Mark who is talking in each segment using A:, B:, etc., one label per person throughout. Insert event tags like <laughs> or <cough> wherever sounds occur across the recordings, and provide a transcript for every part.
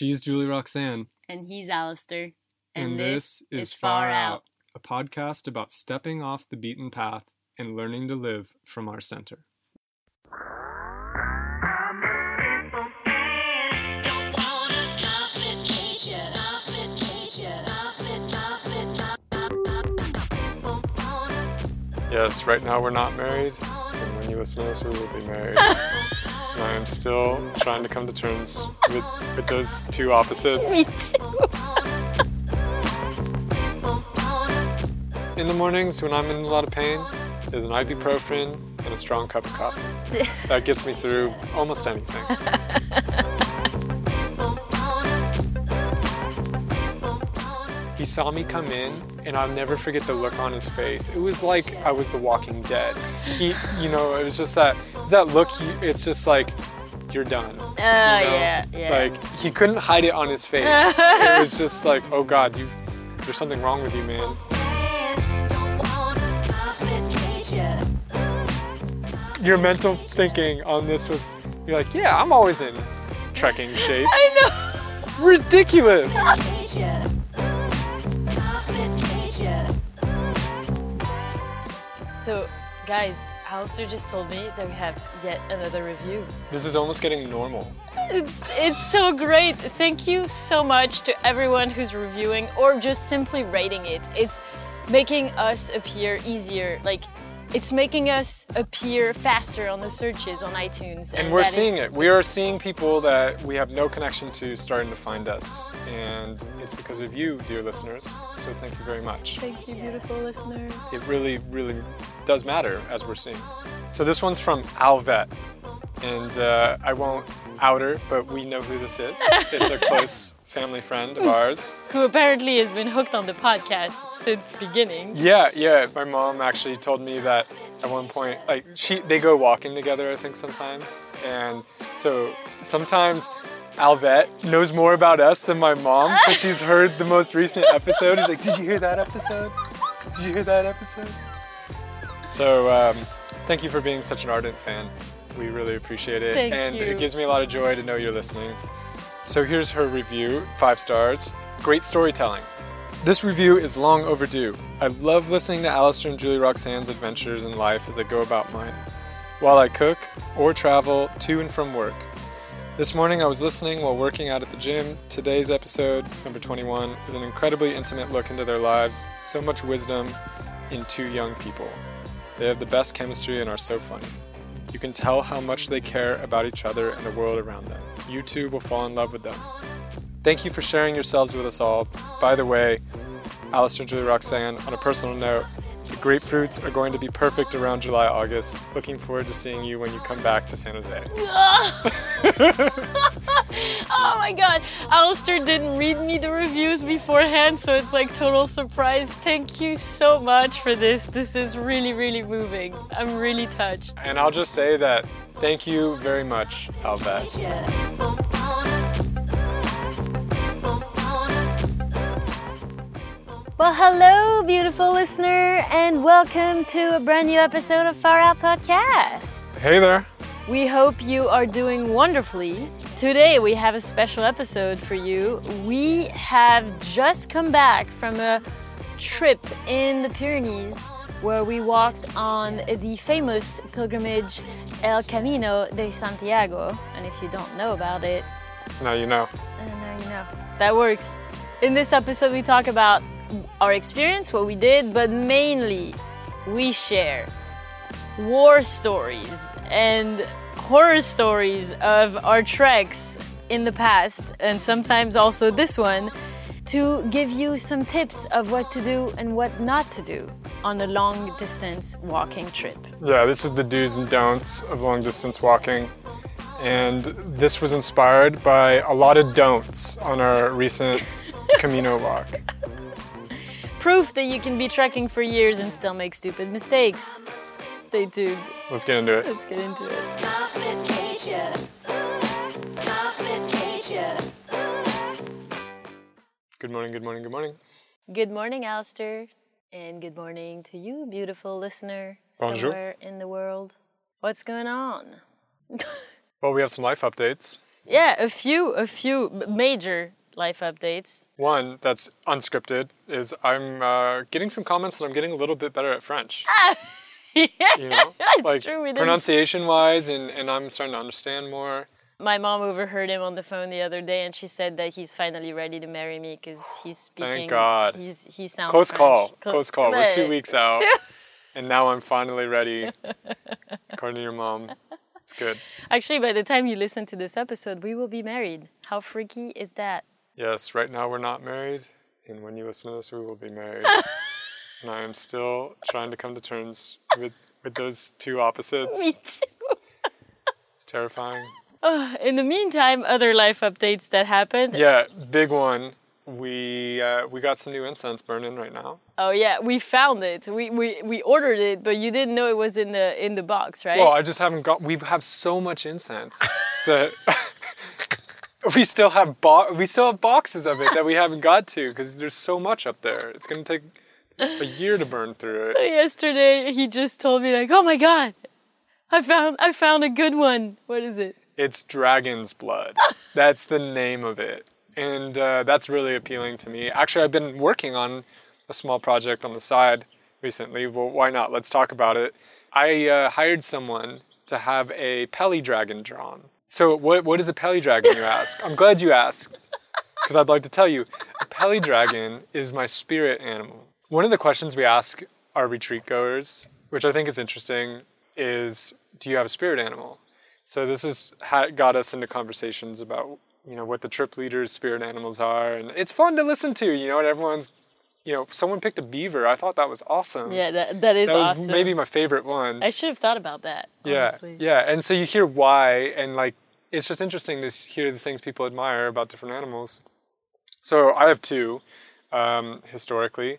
A: She's Julie Roxanne.
B: And he's Alistair.
A: And, this, is Far Out, a podcast about stepping off the beaten path and learning to live from our center. Yes, right now we're not married, and when you listen to this, we will be married. <laughs> and I am still trying to come to terms with, with those two opposites. <laughs>
B: Me too.
A: In the mornings when I'm in a lot of pain, there's an ibuprofen and a strong cup of coffee. <laughs> that gets me through almost anything. <laughs> saw me come in, and I'll never forget the look on his face. It was like I was the Walking Dead. He, you know, it was just that, that look. It's just like you're done.
B: Oh,
A: you know?
B: yeah, yeah.
A: Like he couldn't hide it on his face. <laughs> it was just like, oh God, you, there's something wrong with you, man. Your mental thinking on this was, you're like, yeah, I'm always in trekking shape. <laughs>
B: I know. Ridiculous. <laughs> So, guys, Alistair just told me that we have yet another review.
A: This is almost getting normal.
B: It's it's so great. Thank you so much to everyone who's reviewing or just simply rating it. It's making us appear easier. Like it's making us appear faster on the searches on iTunes.
A: And we're seeing
B: is-
A: it. We are seeing people that we have no connection to starting to find us. And it's because of you, dear listeners. So thank you very much.
B: Thank you, beautiful listener.
A: it really, really does matter as we're seeing. So this one's from Alvet, and uh, I won't out her, but we know who this is. It's a <laughs> close family friend of ours. <laughs>
B: Who apparently has been hooked on the podcast since beginning.
A: Yeah, yeah. My mom actually told me that at one point, like she, they go walking together, I think sometimes, and so sometimes. Alvet knows more about us than my mom because she's heard the most recent episode. He's like, "Did you hear that episode? Did you hear that episode?" So, um, thank you for being such an ardent fan. We really appreciate it.
B: Thank
A: and
B: you.
A: it gives me a lot of joy to know you're listening. So, here's her review five stars. Great storytelling. This review is long overdue. I love listening to Alistair and Julie Roxanne's adventures in life as I go about mine, while I cook or travel to and from work. This morning I was listening while working out at the gym. Today's episode, number 21, is an incredibly intimate look into their lives, so much wisdom in two young people. They have the best chemistry and are so funny. You can tell how much they care about each other and the world around them. You too will fall in love with them. Thank you for sharing yourselves with us all. By the way, Alistair and Julie Roxanne, on a personal note, the grapefruits are going to be perfect around July, August. Looking forward to seeing you when you come back to San Jose. <laughs> <laughs> <laughs>
B: oh my god. Alistair didn't read me the reviews beforehand, so it's like total surprise. Thank you so much for this. This is really, really moving. I'm really touched.
A: And I'll just say that thank you very much, Alvet.
B: Well, hello, beautiful listener, and welcome to a brand new episode of Far Out Podcast.
A: Hey there.
B: We hope you are doing wonderfully. Today we have a special episode for you. We have just come back from a trip in the Pyrenees where we walked on the famous pilgrimage El Camino de Santiago. And if you don't know about it,
A: Now you know.
B: uh, now you know. That works. In this episode, we talk about our experience, what we did, but mainly we share war stories and horror stories of our treks in the past, and sometimes also this one, to give you some tips of what to do and what not to do on a long distance walking trip.
A: Yeah, this is the do's and don'ts of long distance walking. And this was inspired by a lot of don'ts on our recent <laughs> Camino walk.
B: Proof that you can be trekking for years and still make stupid mistakes. Stay tuned.
A: Let's get into it.
B: Let's get into it.
A: Good morning, good morning, good morning.
B: Good morning, Alistair. And good morning to you, beautiful listener,
A: Bonjour.
B: somewhere in the world. What's going on? <laughs>
A: Well, we have some life updates.
B: Yeah, a few, a few major life updates.
A: One that's unscripted is I'm uh, getting some comments that I'm getting a little bit better at French. <laughs>
B: yeah, <laughs>
A: You know,
B: it's
A: like
B: true. We
A: pronunciation wise, and, and I'm starting to understand more.
B: My mom overheard him on the phone the other day, and she said that he's finally ready to marry me because he's speaking.
A: Thank God.
B: He's he sounds
A: Close
B: French.
A: call,
B: Clo-
A: close call. We're two weeks out,
B: Two- <laughs>
A: and now I'm finally ready. <laughs> According to your mom, it's good.
B: Actually, by the time you listen to this episode, we will be married. How freaky is that?
A: Yes, right now we're not married, and when you listen to this, we will be married. and I am still trying to come to terms with with those two opposites. <laughs>
B: Me too.
A: It's terrifying.
B: In the meantime, other life updates that happened.
A: Yeah, big one. We uh, we got some new incense burning right now.
B: Oh yeah, we found it. We, we we ordered it, but you didn't know it was in the in the box, right?
A: Well, I just haven't got. We have so much incense <laughs> that <laughs> we still have bo- we still have boxes of it that we haven't got to because there's so much up there. It's gonna take a year to burn through it.
B: Yesterday, he just told me like, "Oh my god, I found I found a good one. What is it?"
A: It's dragon's blood. <laughs> That's the name of it, and uh, that's really appealing to me. Actually, I've been working on a small project on the side recently. Well, why not? Let's talk about it. I uh, hired someone to have a Peli dragon drawn. So, what what is a Peli dragon? You ask. I'm glad you asked, because I'd like to tell you. A Peli dragon is my spirit animal. One of the questions we ask our retreat goers, which I think is interesting, is do you have a spirit animal? So this has got us into conversations about you know what the trip leaders' spirit animals are, and it's fun to listen to. You know, and everyone's you know someone picked a beaver. I thought that was awesome.
B: Yeah, that that is
A: that was
B: awesome.
A: maybe my favorite one.
B: I should have thought about that.
A: yeah,
B: Honestly.
A: yeah, and so you hear why, and like it's just interesting to hear the things people admire about different animals. So I have two um, historically.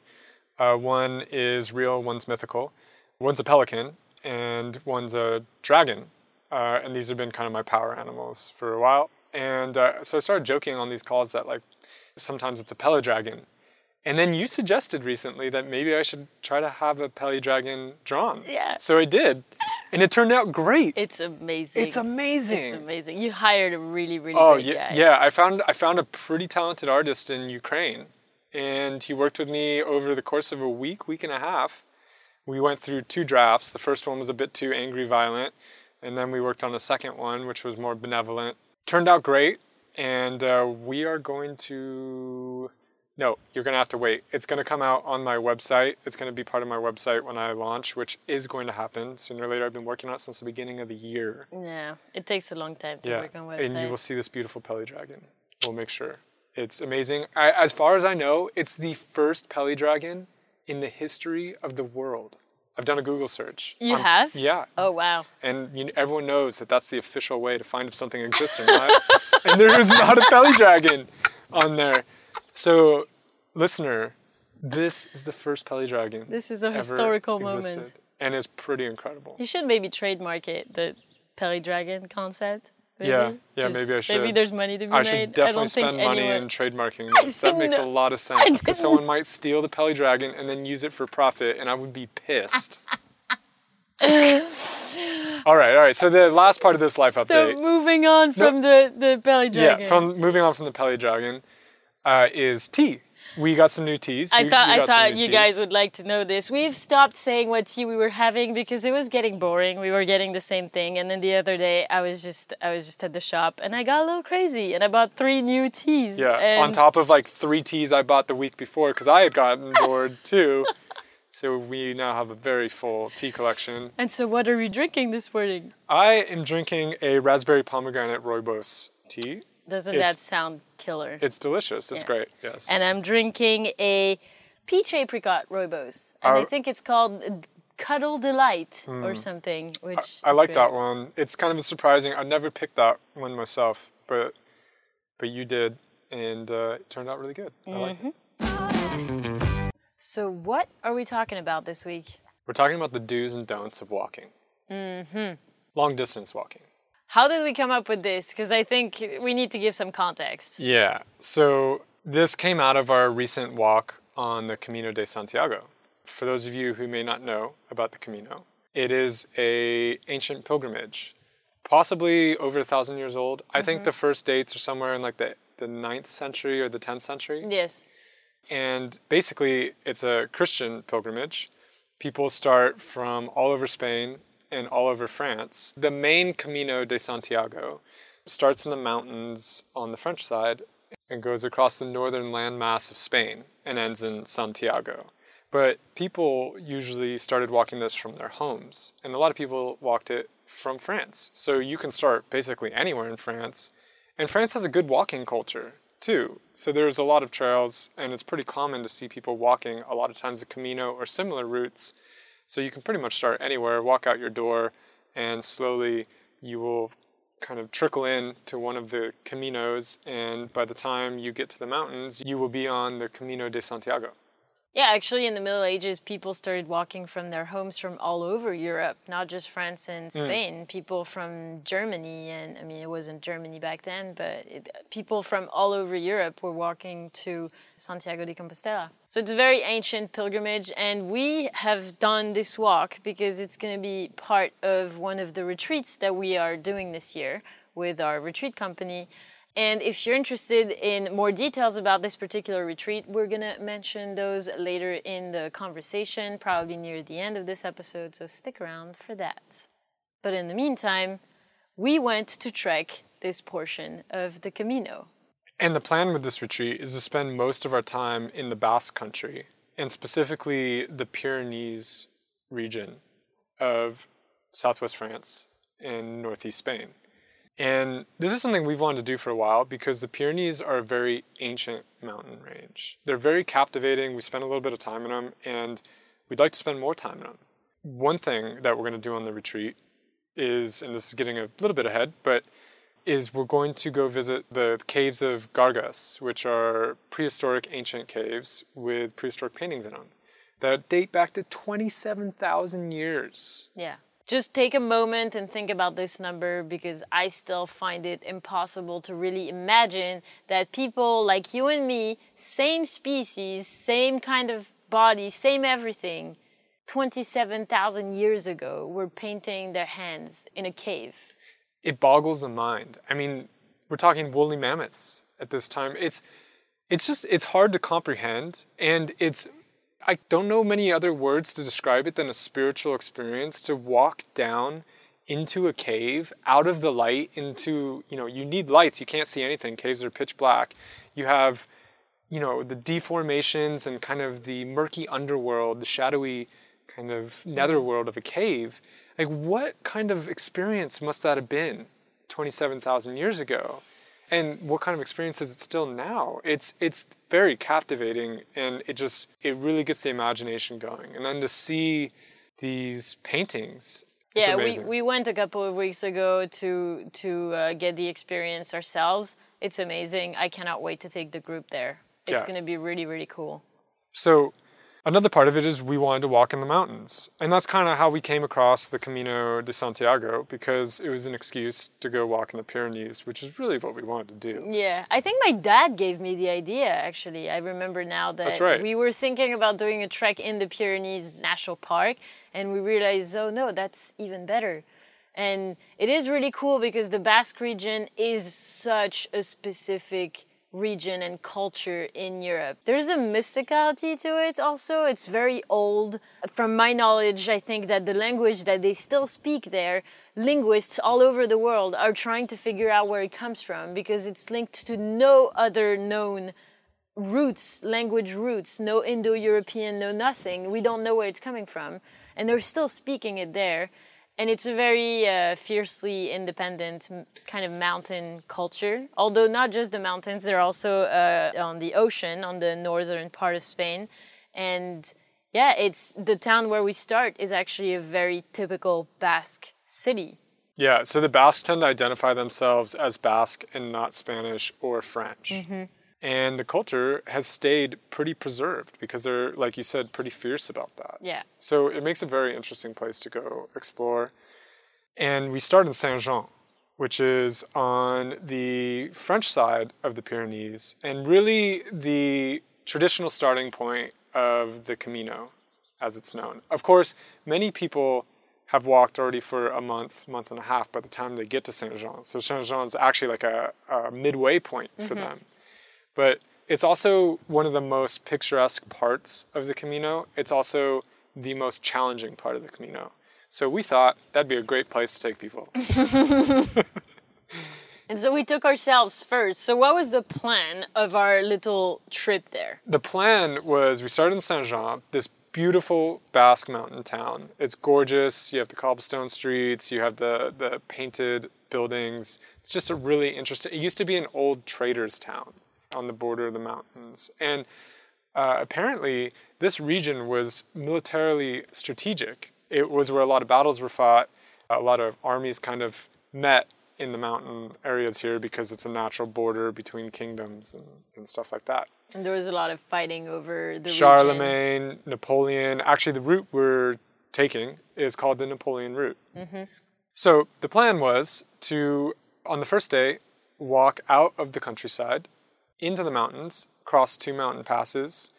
A: Uh, one is real, one's mythical. One's a pelican, and one's a dragon. Uh, and these have been kind of my power animals for a while. And uh, so I started joking on these calls that like sometimes it's a pelidragon. And then you suggested recently that maybe I should try to have a pelidragon drawn.
B: Yeah.
A: So I did, and it turned out great.
B: It's amazing.
A: It's amazing.
B: It's amazing. You hired a really, really
A: Oh yeah,
B: guy.
A: yeah. I found I found a pretty talented artist in Ukraine, and he worked with me over the course of a week, week and a half. We went through two drafts. The first one was a bit too angry, violent, and then we worked on a second one, which was more benevolent. Turned out great, and uh, we are going to. No, you're gonna have to wait. It's gonna come out on my website. It's gonna be part of my website when I launch, which is going to happen sooner or later. I've been working on it since the beginning of the year.
B: Yeah, it takes a long time to
A: Yeah,
B: work on website.
A: and you will see this beautiful Peli dragon. We'll make sure. It's amazing. I, as far as I know, it's the first Peli dragon in the history of the world. I've done a Google search.
B: You
A: on-
B: have?
A: Yeah.
B: Oh wow.
A: And you, everyone knows that that's the official way to find if something exists or not. <laughs> and there is not a Peli dragon on there. So, listener, this is the first Peli dragon.
B: This is a historical
A: existed,
B: moment.
A: And it's pretty incredible.
B: You should maybe trademark it, the Peli Dragon concept. Maybe.
A: Yeah, yeah,
B: Just-
A: maybe I should.
B: Maybe there's money to be
A: I
B: made.
A: should definitely
B: don't
A: spend money
B: anyone...
A: in trademarking this. <laughs> That makes a lot of sense because someone might steal the Peli Dragon and then use it for profit, and I would be pissed. <laughs> all right, all right. So the last part of this life update.
B: So moving on from the the Peli Dragon.
A: yeah, from moving on from the Peli Dragon, uh, is tea. We got some new teas.
B: I
A: You-
B: thought
A: you
B: I thought you guys would like to know this. We've stopped saying what tea we were having because it was getting boring. We were getting the same thing. And then the other day I was just I was just at the shop and I got a little crazy and I bought three new teas.
A: Yeah,
B: and
A: on top of like three teas I bought the week before because I had gotten <laughs> bored too. <laughs> So we now have a very full tea collection.
B: And so what are we drinking this morning?
A: I am drinking a raspberry pomegranate rooibos tea.
B: Doesn't
A: It's-
B: that sound killer?
A: It's delicious. It's
B: Yeah.
A: great. Yes.
B: and I'm drinking a peach apricot rooibos. And I
A: Uh,
B: think it's called Cuddle Delight or something, which
A: Hmm. I like
B: great.
A: that one. It's kind of surprising. I never picked that one myself, but but you did, and uh, it turned out really good. I like
B: Mm-hmm.
A: it.
B: So what are we talking about this week?
A: We're talking about the do's and don'ts of walking. Mm-hmm. Long distance walking.
B: How did we come up with this? Because I think we need to give some context.
A: Yeah. So this came out of our recent walk on the Camino de Santiago. For those of you who may not know about the Camino, it is a ancient pilgrimage possibly over a thousand years old. I think mm-hmm. the first dates are somewhere in like the, the 9th century or the 10th century.
B: Yes.
A: And basically, it's a Christian pilgrimage. People start from all over Spain and all over France. The main Camino de Santiago starts in the mountains on the French side and goes across the northern landmass of Spain and ends in Santiago. But people usually started walking this from their homes, and a lot of people walked it from France. So you can start basically anywhere in France. And France has a good walking culture too. So there's a lot of trails, and it's pretty common to see people walking a lot of times the Camino or similar routes. So you can pretty much start anywhere, walk out your door, and slowly you will kind of trickle in to one of the caminos. And by the time you get to the mountains, you will be on the Camino de Santiago.
B: Yeah, actually, in the Middle Ages, people started walking from their homes from all over Europe, not just France and hmm. Spain. People from Germany, and I mean, it wasn't Germany back then, but it, people from all over Europe were walking to Santiago de Compostela. So it's a very ancient pilgrimage, and we have done this walk because it's going to be part of one of the retreats that we are doing this year with our retreat company. And if you're interested in more details about this particular retreat, we're going to mention those later in the conversation, probably near the end of this episode, so stick around for that. But in the meantime, we went to trek this portion of the Camino.
A: And the plan with this retreat is to spend most of our time in the Basque country, and specifically the Pyrenees region of southwest France and northeast Spain. And this is something we've wanted to do for a while because the Pyrenees are a very ancient mountain range. They're very captivating. We spent a little bit of time in them, and we'd like to spend more time in them. One thing that we're going to do on the retreat is, and this is getting a little bit ahead, but is we're going to go visit the caves of Gargas, which are prehistoric ancient caves with prehistoric paintings in them that date back to 27,000 years.
B: Yeah. Just take a moment and think about this number because I still find it impossible to really imagine that people like you and me, same species, same kind of body, same everything, 27,000 years ago were painting their hands in a cave.
A: It boggles the mind. I mean, we're talking woolly mammoths at this time. It's it's just it's hard to comprehend and it's I don't know many other words to describe it than a spiritual experience to walk down into a cave out of the light into you know you need lights you can't see anything caves are pitch black. You have you know the deformations and kind of the murky underworld the shadowy kind of netherworld of a cave. Like what kind of experience must that have been 27,000 years ago and what kind of experience is it still now it's it's very captivating and it just it really gets the imagination going and then to see these paintings
B: Yeah, we, we went a couple of weeks ago to to uh, get the experience ourselves. It's amazing. I cannot wait to take the group there. It's
A: Yeah.
B: going to be really really cool.
A: So another part of it is we wanted to walk in the mountains. And that's kind of how we came across the Camino de Santiago because it was an excuse to go walk in the Pyrenees, which is really what we wanted to do.
B: Yeah, I think my dad gave me the idea actually. I remember now that
A: right.
B: we were thinking about doing a trek in the Pyrenees National Park and we realized, oh no, that's even better. And it is really cool because the Basque region is such a specific region and culture in Europe. There's a mysticality to it also. It's very old. From my knowledge, I think that the language that they still speak there, linguists all over the world are trying to figure out where it comes from because it's linked to no other known roots, language roots, no Indo European, no nothing. We don't know where it's coming from. And they're still speaking it there. And it's a very uh, fiercely independent kind of mountain culture. Although not just the mountains, they're also uh, on the ocean, on the northern part of Spain. And yeah, it's the town where we start is actually a very typical Basque city.
A: Yeah, so the Basques tend to identify themselves as Basque and not Spanish or French. And the culture has stayed pretty preserved because they're, like you said, pretty fierce about that.
B: Yeah.
A: So it makes a very interesting place to go explore. And we start in Saint Jean, which is on the French side of the Pyrenees, and really the traditional starting point of the Camino, as it's known. Of course, many people have walked already for a month, month and a half by the time they get to Saint Jean. So Saint Jean is actually like a, a midway point for mm-hmm. them. But it's also one of the most picturesque parts of the Camino. It's also the most challenging part of the Camino. So we thought that'd be a great place to take people. <laughs> <laughs>
B: And so we took ourselves first. So what was the plan of our little trip there?
A: the plan was we started in Saint Jean, this beautiful Basque mountain town. It's gorgeous. You have the cobblestone streets, you have the, the painted buildings. It's just a really interesting. It used to be an old trader's town on the border of the mountains. And uh, apparently, this region was militarily strategic. It was where a lot of battles were fought, a lot of armies kind of met in the mountain areas here because it's a natural border between kingdoms and, and stuff like that.
B: And there was a lot of fighting over the region.
A: Charlemagne, Napoleon. Actually, the route we're taking is called the Napoleon route. Mm-hmm. So the plan was to, on the first day, walk out of the countryside into the mountains, cross two mountain passes,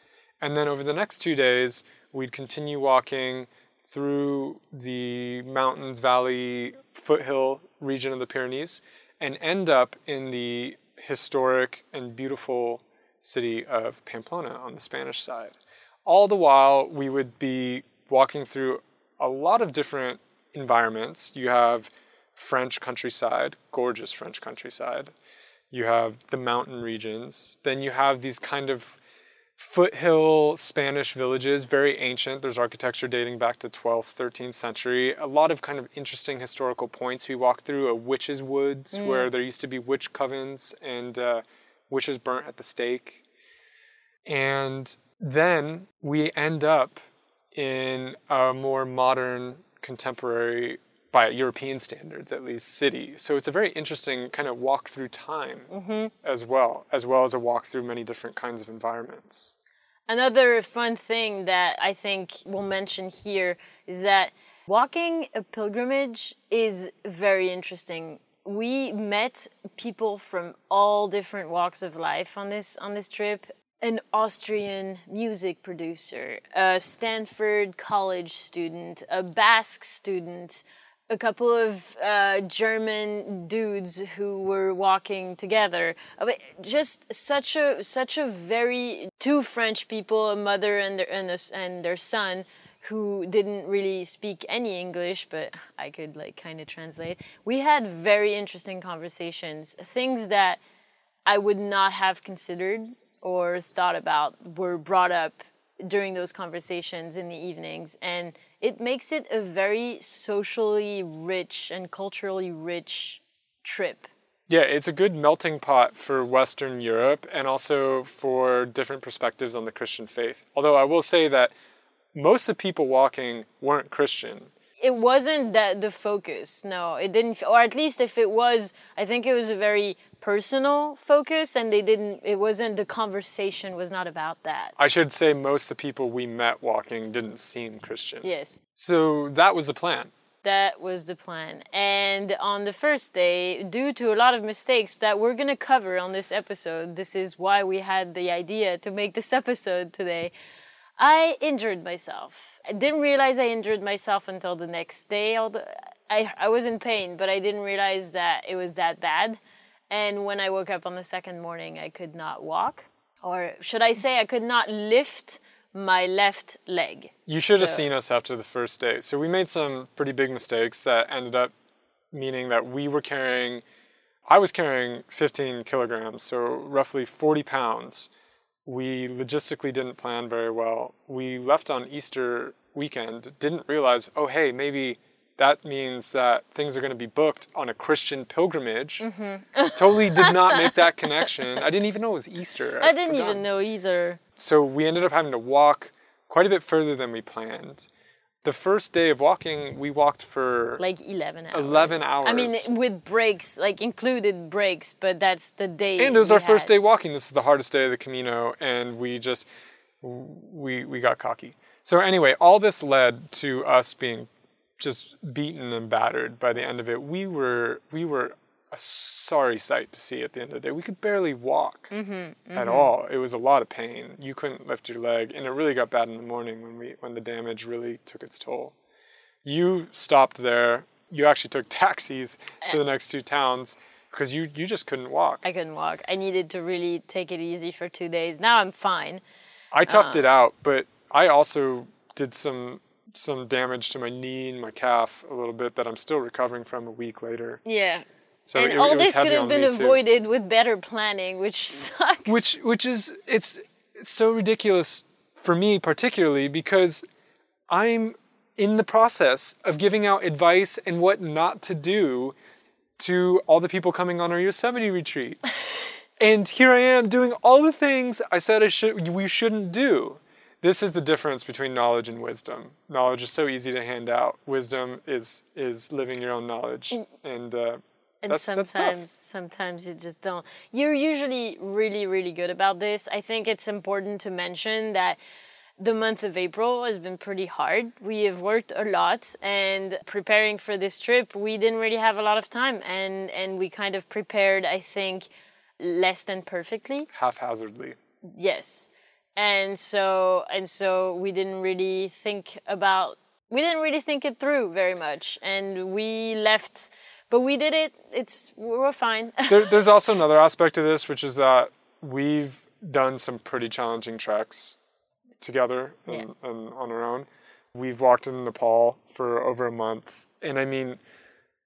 A: and then over the next two days, we'd continue walking through the mountains, valley, foothill region of the Pyrenees, and end up in the historic and beautiful city of Pamplona on the Spanish side. All the while, we would be walking through a lot of different environments. You have French countryside, gorgeous French countryside. You have the mountain regions. Then you have these kind of foothill Spanish villages, very ancient. There's architecture dating back to 12th, 13th century. A lot of kind of interesting historical points. We walked through a witch's woods where there used to be witch covens and uh, witches burnt at the stake. And then we end up in a more modern, contemporary, by European standards at least, city. So it's a very interesting kind of walk through time mm-hmm. as well, as well as a walk through many different kinds of environments.
B: Another fun thing that I think we'll mention here is that walking a pilgrimage is very interesting. We met people from all different walks of life on this on this trip. An Austrian music producer, a Stanford college student, a Basque student, a couple of uh, German dudes who were walking together. Just such a such a very two French people, a mother and their and, a and their son, who didn't really speak any English, but I could like kind of translate. We had very interesting conversations, things that I would not have considered or thought about were brought up during those conversations in the evenings and it makes it a very socially rich and culturally rich trip
A: Yeah, it's a good melting pot for Western Europe and also for different perspectives on the Christian faith. Although I will say that most of the people walking weren't Christian.
B: It wasn't that the focus no it didn't or at least if it was i think it was a very personal focus and they didn't it wasn't the conversation was not about that
A: I should say most of the people we met walking didn't seem Christian.
B: yes
A: So that was the plan.
B: That was the plan. And on the first day, due to a lot of mistakes that we're going to cover on this episode, this is why we had the idea to make this <laughs> episode today. I injured myself. I didn't realize I injured myself until the next day. Although I, I was in pain, but I didn't realize that it was that bad. And when I woke up on the second morning, I could not walk. Or should I say, I could not lift my left leg.
A: You should have seen us after the first day. So we made some pretty big mistakes that ended up meaning that we were carrying, I was carrying 15 kilograms, so roughly 40 pounds. We logistically didn't plan very well. We left on Easter weekend, didn't realize, oh, hey, maybe that means that things are going to be booked on a Christian pilgrimage.
B: Mm-hmm. <laughs>
A: totally did not make that connection. I didn't even know it was Easter.
B: I didn't
A: forgot.
B: even know either.
A: So we ended up having to walk quite a bit further than we planned. The first day of walking, we walked for
B: like 11 hours.
A: 11 hours.
B: I mean, with breaks, like included breaks, but that's the day.
A: and it was our first day walking. This is the hardest day of the Camino, and we just we we got cocky. So anyway, all this led to us being just beaten and battered by the end of it. We were we were a sorry sight to see at the end of the day. We could barely walk
B: Mm-hmm,
A: at mm-hmm. all. It was a lot of pain. You couldn't lift your leg, and it really got bad in the morning when we when the damage really took its toll. You stopped there. You actually took <laughs> taxis to the eh. next two towns because you, you just couldn't walk.
B: I couldn't walk. I needed to really take it easy for two days. Now I'm fine.
A: I toughed it um, out, but I also did some some damage to my knee and my calf a little bit that I'm still recovering from a week later.
B: Yeah.
A: So
B: and
A: it,
B: all
A: it
B: this could have been
A: me, too.
B: avoided with better planning, which <laughs> sucks.
A: which which is it's so ridiculous for me particularly because I'm in the process of giving out advice and what not to do to all the people coming on our Yosemite retreat. <laughs> and here I am doing all the things I said I should we shouldn't do. This is the difference between knowledge and wisdom. Knowledge is so easy to hand out. Wisdom is is living your own knowledge, and uh,
B: and
A: that's-
B: sometimes
A: that's
B: sometimes you just don't. You're usually really really good about this. I think it's important to mention that the month of april has been pretty hard. We have worked a lot and preparing for this trip we didn't really have a lot of time and and we kind of prepared i think less than perfectly.
A: Haphazardly.
B: yes. And so and so we didn't really think about we didn't really think it through very much. And we left but we did it it's we're fine <laughs>
A: there, there's also another aspect to this, which is that we've done some pretty challenging treks together and,
B: Yeah.
A: and on our own. We've walked in Nepal for over a month, and I mean,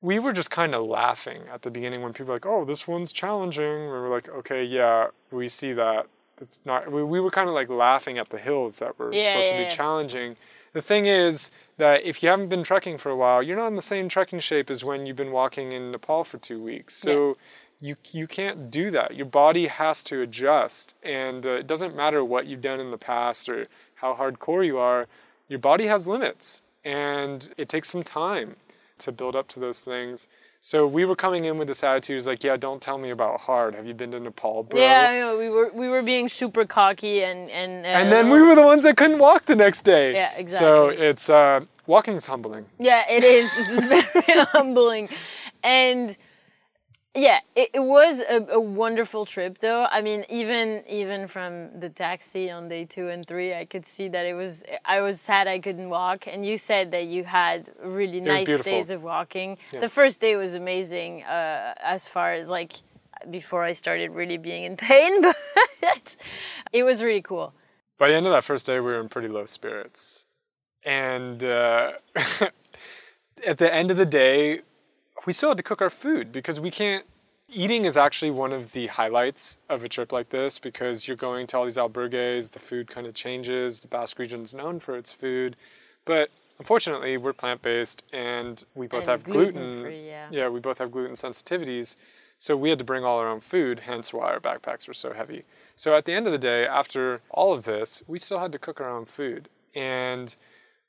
A: we were just kind of laughing at the beginning when people were like, "Oh, this one's challenging." We were like, "Okay, yeah, we see that." It's not. We, we were kind of like laughing at the hills that were
B: Yeah,
A: supposed to be
B: yeah.
A: challenging. The thing is that if you haven't been trekking for a while, you're not in the same trekking shape as when you've been walking in Nepal for two weeks. So you you can't do that. Your body has to adjust, and uh, it doesn't matter what you've done in the past or how hardcore you are. Your body has limits, and it takes some time to build up to those things. So we were coming in with this attitude, it's like, yeah, don't tell me about hard. Have you been to Nepal, bro?
B: yeah know, we were we were being super cocky and and uh,
A: And then we were the ones that couldn't walk the next day.
B: Yeah, exactly.
A: So it's uh, walking's humbling.
B: Yeah, it is. This is very <laughs> humbling. And yeah, it, it was a, a wonderful trip though. I mean, even even from the taxi on day two and three, I could see that it was I was sad I couldn't walk. And you said that you had really
A: was
B: nice days of walking. The first day was amazing, uh, as far as like before I started really being in pain, <laughs> but it was really cool.
A: By the end of that first day, we were in pretty low spirits. And uh, <laughs> at the end of the day, we still had to cook our food because we can't. Eating is actually one of the highlights of a trip like this because you're going to all these albergues, the food kind of changes. The Basque region is known for its food. But unfortunately, we're plant based and we both
B: And
A: have gluten.
B: yeah.
A: yeah, we both have gluten sensitivities. So we had to bring all our own food, hence why our backpacks were so heavy. So at the end of the day, after all of this, we still had to cook our own food. And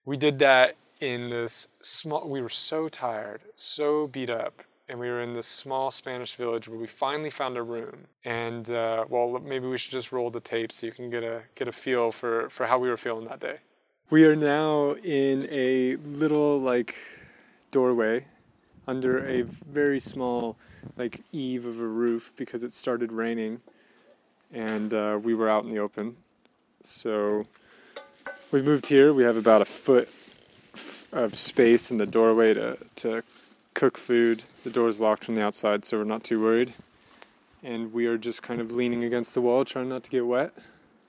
A: we did that in this small, we were so tired, so beat up. And we were in this small Spanish village where we finally found a room. And uh, well, maybe we should just roll the tape so you can get a get a feel for for how we were feeling that day. We are now in a little like doorway under a very small like eave of a roof because it started raining and uh, we were out in the open so we moved here we have about a foot of space in the doorway to, to cook food. The door is locked from the outside so we're not too worried. And we are just kind of leaning against the wall trying not to get wet.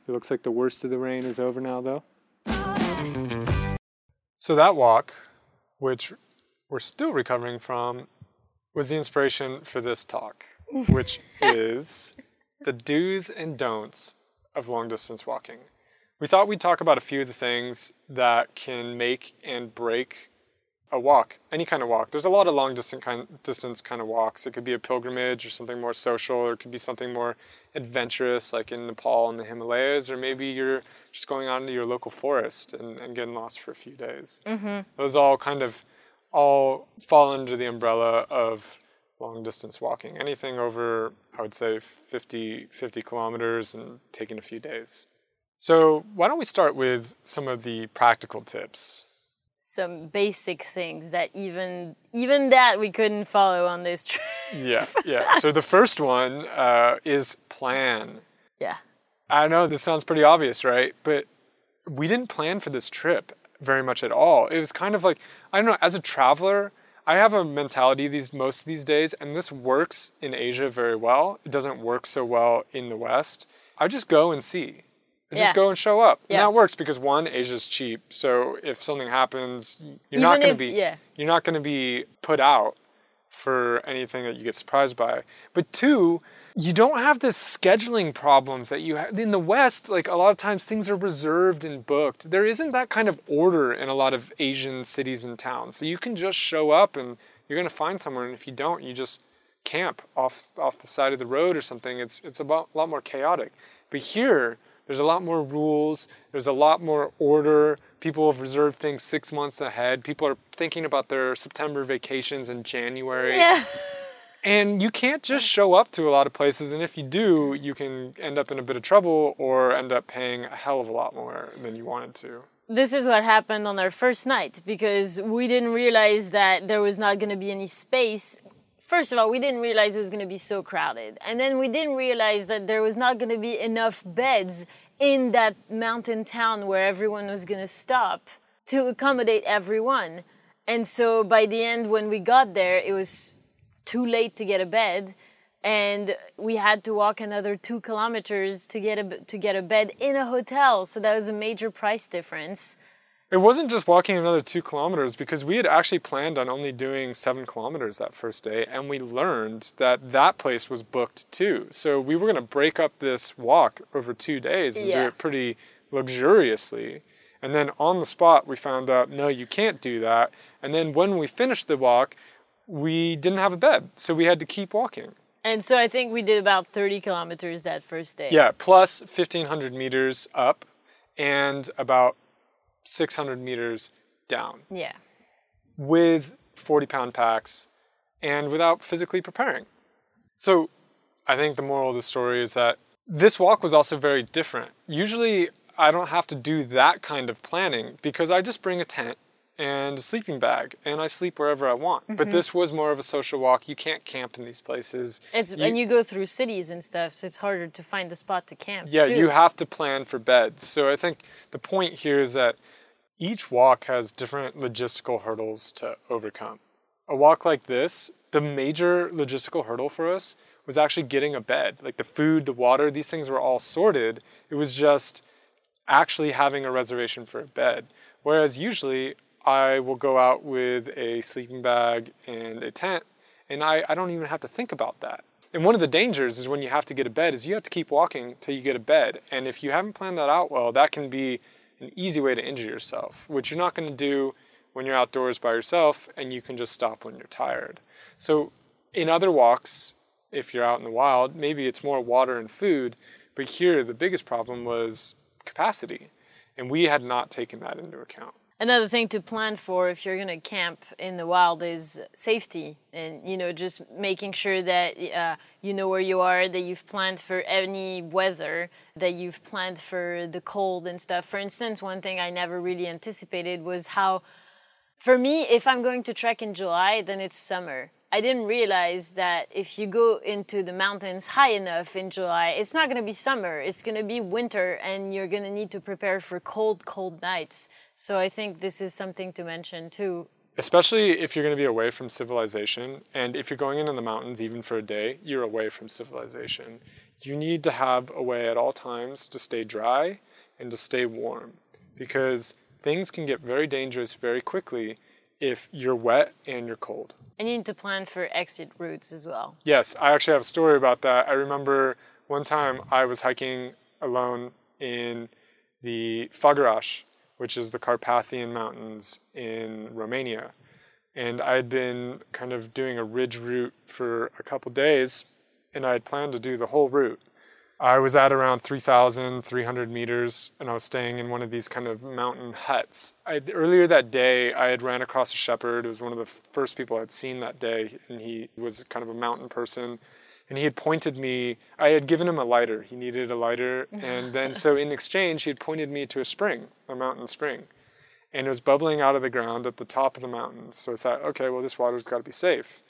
A: It looks like the worst of the rain is over now though. So that walk which we're still recovering from was the inspiration for this talk, <laughs> which is the do's and don'ts of long distance walking. We thought we'd talk about a few of the things that can make and break a walk, any kind of walk. There's a lot of long distance kind distance kind of walks. It could be a pilgrimage or something more social, or it could be something more adventurous, like in Nepal and the Himalayas, or maybe you're just going out into your local forest and, and getting lost for a few days. Mm-hmm. Those all kind of all fall under the umbrella of long distance walking. Anything over, I would say, 50, 50 kilometers and taking a few days. So, why don't we start with some of the practical tips?
B: Some basic things that even even that we couldn't follow on this <laughs> trip.
A: Yeah, yeah. So, the first one uh, is plan.
B: yeah.
A: I know this sounds pretty obvious, right? But we didn't plan for this trip. very much at all. It was kind of like I don't know. As a traveler, I have a mentality these most of these days, and this works in Asia very well. It doesn't work so well in the West. I just go and see. I just go and show up.
B: Yeah.
A: And that works because one, Asia's cheap. So if something happens, you're
B: Even
A: not going to be
B: yeah.
A: you're not going to be put out for anything that you get surprised by. But two, you don't have the scheduling problems that you have in the West. Like a lot of times, things are reserved and booked. There isn't that kind of order in a lot of Asian cities and towns. So you can just show up and you're going to find somewhere. And if you don't, you just camp off off the side of the road or something. It's it's a lot more chaotic. But here, there's a lot more rules. There's a lot more order. People have reserved things six months ahead. People are thinking about their September vacations in January.
B: Yeah.
A: And you can't just show up to a lot of places. And if you do, you can end up in a bit of trouble or end up paying a hell of a lot more than you wanted to.
B: this is what happened on our first night because we didn't realize that there was not going to be any space. First of all, we didn't realize it was going to be so crowded. And then we didn't realize that there was not going to be enough beds in that mountain town where everyone was going to stop to accommodate everyone. And so by the end, when we got there, it was too late to get a bed. And we had to walk another two kilometers to get a to get a bed in a hotel. So that was a major price difference.
A: It wasn't just walking another two kilometers because we had actually planned on only doing seven kilometers that first day, and we learned that that place was booked too. So we were going to break up this walk over two days and do it pretty luxuriously. And then on the spot, we found out no, you can't do that. And then when we finished the walk, we didn't have a bed, so we had to keep walking.
B: And so I think we did about 30 kilometers that first day.
A: Yeah, plus 1,500 meters up and about 600 meters down.
B: Yeah.
A: with 40 pound packs and without physically preparing. So I think the moral of the story is that this walk was also very different. Usually I don't have to do that kind of planning because I just bring a tent and a sleeping bag and I sleep wherever I want. But mm-hmm. this was more of a social walk. You can't camp in these places.
B: It's and you go through cities and stuff, so it's harder to find a spot to camp.
A: Yeah,
B: too.
A: you have to plan for beds. So I think the point here is that each walk has different logistical hurdles to overcome. A walk like this, the major logistical hurdle for us was actually getting a bed. Like the food, the water, these things were all sorted. It was just actually having a reservation for a bed. Whereas usually I will go out with a sleeping bag and a tent, and I, I don't even have to think about that. And one of the dangers is when you have to get a bed is you have to keep walking till you get a bed. And if you haven't planned that out well, that can be an easy way to injure yourself, which you're not going to do when you're outdoors by yourself and you can just stop when you're tired. So in other walks, if you're out in the wild, maybe it's more water and food, but here the biggest problem was capacity. And we had not taken that into account.
B: Another thing to plan for if you're going to camp in the wild is safety and you know just making sure that uh, you know where you are that you've planned for any weather that you've planned for the cold and stuff. For instance one thing i never really anticipated was how for me if i'm going to trek in july then it's summer I didn't realize that if you go into the mountains high enough in July, it's not going to be summer. It's going to be winter, and you're going to need to prepare for cold, cold nights. So I think this is something to mention too.
A: Especially if you're going to be away from civilization, and if you're going into the mountains even for a day, you're away from civilization. You need to have a way at all times to stay dry and to stay warm because things can get very dangerous very quickly if you're wet and you're cold.
B: And you need to plan for exit routes as well.
A: Yes, I actually have a story about that. I remember one time I was hiking alone in the Fagarash, which is the Carpathian Mountains in Romania. And I had been kind of doing a ridge route for a couple days, and I had planned to do the whole route. I was at around 3,300 meters, and I was staying in one of these kind of mountain huts. I, earlier that day, I had ran across a shepherd. It was one of the first people I'd seen that day, and he was kind of a mountain person. And he had pointed me, I had given him a lighter. He needed a lighter. And <laughs> then, so in exchange, he had pointed me to a spring, a mountain spring. And it was bubbling out of the ground at the top of the mountain. So I thought, okay, well, this water's got to be safe.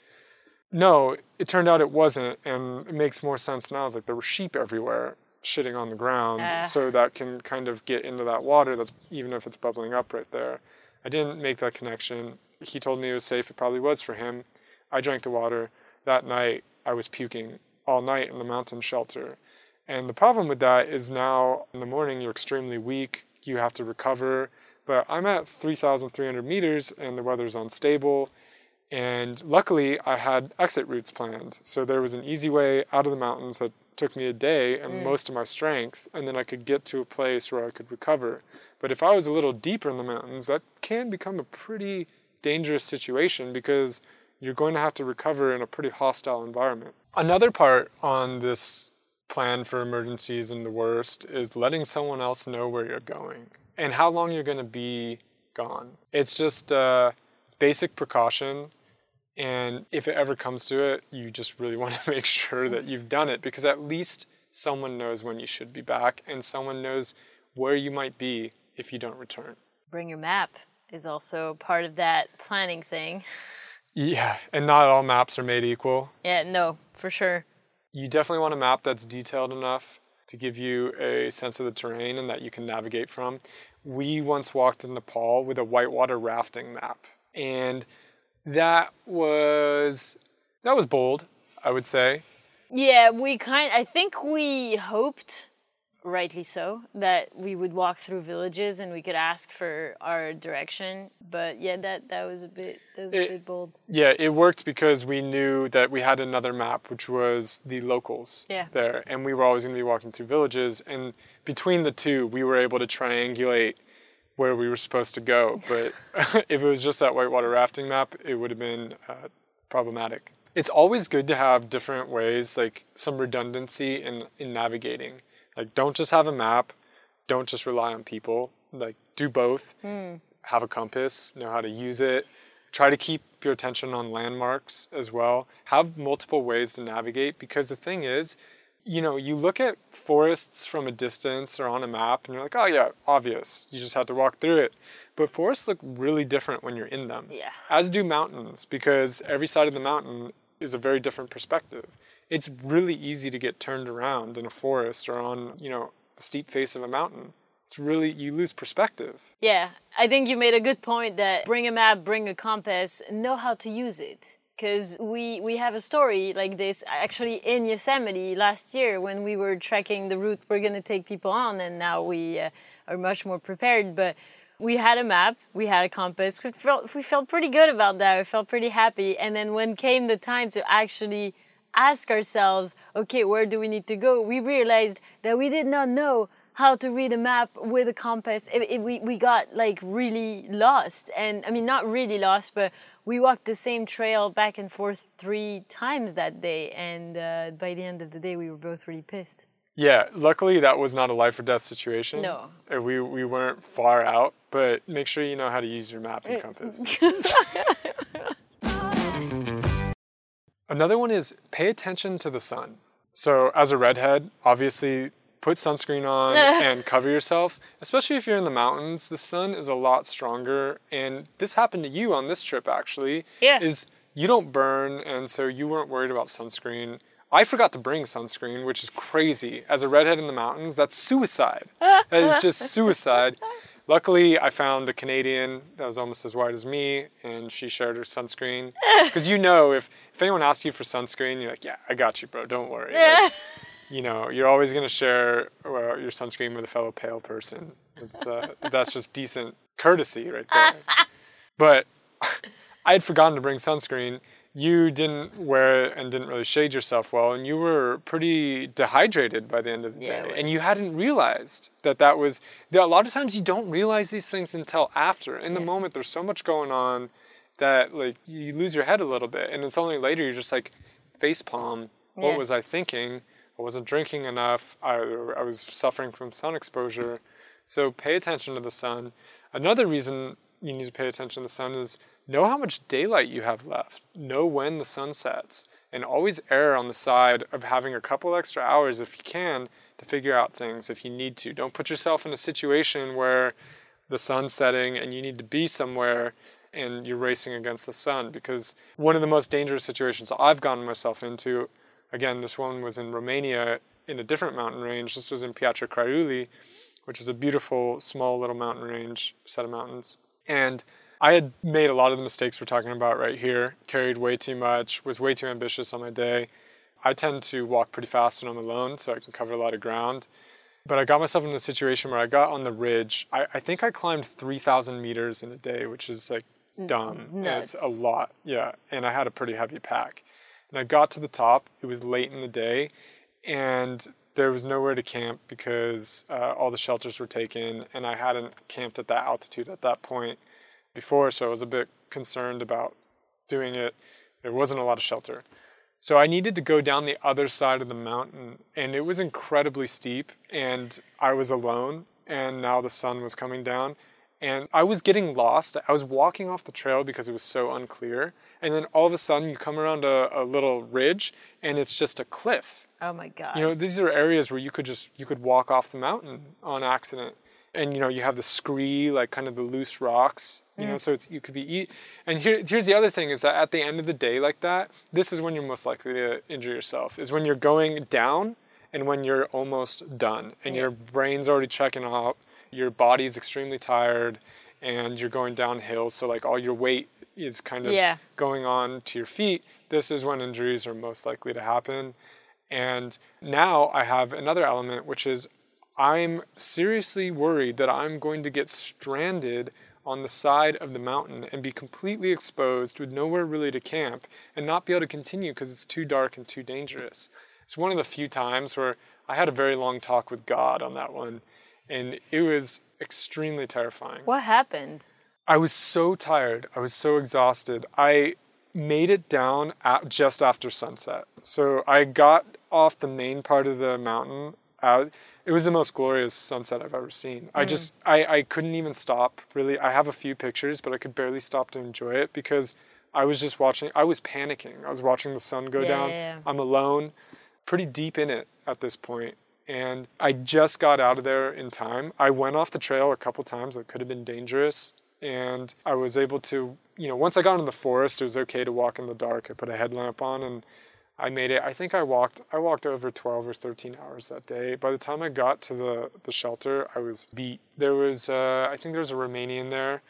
A: No, it turned out it wasn't, and it makes more sense now. It's like there were sheep everywhere, shitting on the ground
B: Ah.
A: so that can kind of get into that water that's even if it's bubbling up right there. I didn't make that connection. He told me it was safe. It probably was for him. I drank the water. That night, I was puking all night in the mountain shelter. And the problem with that is now in the morning, you're extremely weak. You have to recover. But I'm at 3,300 meters and the weather's unstable. And luckily, I had exit routes planned. So there was an easy way out of the mountains that took me a day and mm. most of my strength. And then I could get to a place where I could recover. But if I was a little deeper in the mountains, that can become a pretty dangerous situation because you're going to have to recover in a pretty hostile environment. Another part on this plan for emergencies and the worst is letting someone else know where you're going and how long you're going to be gone. It's just a basic precaution. And if it ever comes to it, you just really want to <laughs> make sure that you've done it because at least someone knows when you should be back and someone knows where you might be if you don't return.
B: Bring your map is also part of that planning thing.
A: Yeah, and not all maps are made equal.
B: Yeah, no, for sure.
A: You definitely want a map that's detailed enough to give you a sense of the terrain and that you can navigate from. We once walked in Nepal with a whitewater rafting map, and that was that was bold, I would say.
B: Yeah, we kind I think we hoped rightly so that we would walk through villages and we could ask for our direction, but yeah, that that was a bit that was a bit bold.
A: Yeah, it worked because we knew that we had another map, which was the locals
B: Yeah.
A: there, and we were always going to be walking through villages. And between the two, we were able to triangulate where we were supposed to go. But <laughs> <laughs> if it was just that whitewater rafting map, it would have been uh, problematic. It's always good to have different ways, like some redundancy in, in navigating. Like, don't just have a map, don't just rely on people. Like, do both. Have a compass, know how to use it. Try to keep your attention on landmarks as well. Have multiple ways to navigate because the thing is, you know, you look at forests from a distance or on a map and you're like, oh, yeah, obvious. You just have to walk through it. But forests look really different when you're in them
B: Yeah.
A: as do mountains because every side of the mountain is a very different perspective. It's really easy to get turned around in a forest or on, you know, the steep face of a mountain. It's really you lose perspective.
B: Yeah, I think you made a good point that bring a map, bring a compass, know how to use it. Because we, we have a story like this actually in Yosemite last year when we were trekking the route we're going to take people on, and now we uh, are much more prepared. But we had a map, we had a compass, we felt, we felt pretty good about that, we felt pretty happy. And then when came the time to actually ask ourselves, okay, where do we need to go? We realized that we did not know how to read a map with a compass. It, it- we, we got like really lost. And I mean, not really lost, but we walked the same trail back and forth three times that day. And uh, by the end of the day, we were both really pissed.
A: Yeah, luckily that was not a life or death situation.
B: No.
A: Uh, We we weren't far out, but make sure you know how to use your map and compass. <laughs> Another one is pay attention to the sun. So as a redhead, obviously put sunscreen on <laughs> and cover yourself, especially if you're in the mountains. The sun is a lot stronger and this happened to you on this trip actually.
B: Yeah.
A: Is you don't burn and so you weren't worried about sunscreen. I forgot to bring sunscreen, which is crazy. As a redhead in the mountains, that's suicide. <laughs> That is just suicide. Luckily, I found a Canadian that was almost as white as me, and she shared her sunscreen. <laughs> Because you know, if, if anyone asks you for sunscreen, you're like, yeah, I got you, bro. Don't worry. Like, you know, you're always going to share uh, your sunscreen with a fellow pale person. It's, uh, <laughs> that's just decent courtesy right there. <laughs> But <laughs> I had forgotten to bring sunscreen. You didn't wear it and didn't really shade yourself well, and you were pretty dehydrated by the end of the
B: Yeah,
A: day. And you hadn't realized that that was. That a lot of times you don't realize these things until after. In the moment, there's so much going on that like you lose your head a little bit, and it's only later you're just like face palm. What
B: Yeah.
A: was I thinking? I wasn't drinking enough. I, I was suffering from sun exposure. So pay attention to the sun. Another reason you need to pay attention to the sun is know how much daylight you have left. Know when the sun sets. And always err on the side of having a couple extra hours if you can to figure out things if you need to. Don't put yourself in a situation where the sun's setting and you need to be somewhere and you're racing against the sun because one of the most dangerous situations I've gotten myself into again this one was in Romania in a different mountain range. This was in Piatra Craiului, which is a beautiful, small little mountain range set of mountains. And I had made a lot of the mistakes we're talking about right here, carried way too much, was way too ambitious on my day. I tend to walk pretty fast when I'm alone, so I can cover a lot of ground. But I got myself in a situation where I got on the ridge. I, I think I climbed 3,000 meters in a day, which is like mm, dumb. And It's a lot, yeah. And I had a pretty heavy pack. And I got to the top. It was late in the day, and there was nowhere to camp because uh, all the shelters were taken, and I hadn't camped at that altitude at that point before, so I was a bit concerned about doing it. There wasn't a lot of shelter. So I needed to go down the other side of the mountain, and it was incredibly steep, and I was alone, and now the sun was coming down, and I was getting lost. I was walking off the trail because it was so unclear, and then all of a sudden you come around a, a little ridge, and it's just a cliff.
B: Oh my god!
A: You know, these are areas where you could just you could walk off the mountain on accident, and you know you have the scree, like kind of the loose rocks, you know, mm. so it's you could be eat. And here, here's the other thing is that at the end of the day, like that, this is when you're most likely to injure yourself. Is when you're going down and when you're almost done, and yeah. your brain's already checking out, your body's extremely tired, and you're going downhill. So like all your weight is kind of yeah. going on to your feet. This is when injuries are most likely to happen. And now I have another element, which is I'm seriously worried that I'm going to get stranded on the side of the mountain and be completely exposed with nowhere really to camp and not be able to continue because it's too dark and too dangerous. It's one of the few times where I had a very long talk with God on that one, and it was extremely terrifying.
B: What happened?
A: I was so tired. I was so exhausted. I made it down at, just after sunset. So I got off the main part of the mountain out it was the most glorious sunset I've ever seen. Mm. I just I, I couldn't even stop really. I have a few pictures, but I could barely stop to enjoy it because I was just watching I was panicking. I was watching the sun go
B: yeah,
A: down.
B: Yeah, yeah.
A: I'm alone, pretty deep in it at this point. And I just got out of there in time. I went off the trail a couple times It could have been dangerous. And I was able to, you know, once I got in the forest, it was okay to walk in the dark. I put a headlamp on and I made it. I think I walked. I walked over 12 or 13 hours that day. By the time I got to the the shelter, I was beat. There was, uh, I think there was a Romanian there.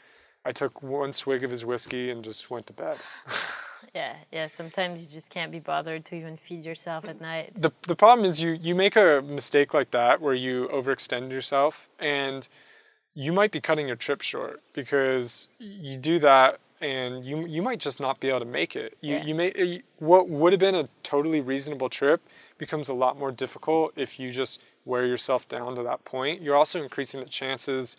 A: I took one swig of his whiskey and just went to bed. <laughs>
B: yeah, yeah. Sometimes you just can't be bothered to even feed yourself at night.
A: The the problem is you you make a mistake like that where you overextend yourself and you might be cutting your trip short because you do that and you you might just not be able to make it. You yeah. you may uh, what would have been a totally reasonable trip becomes a lot more difficult if you just wear yourself down to that point. You're also increasing the chances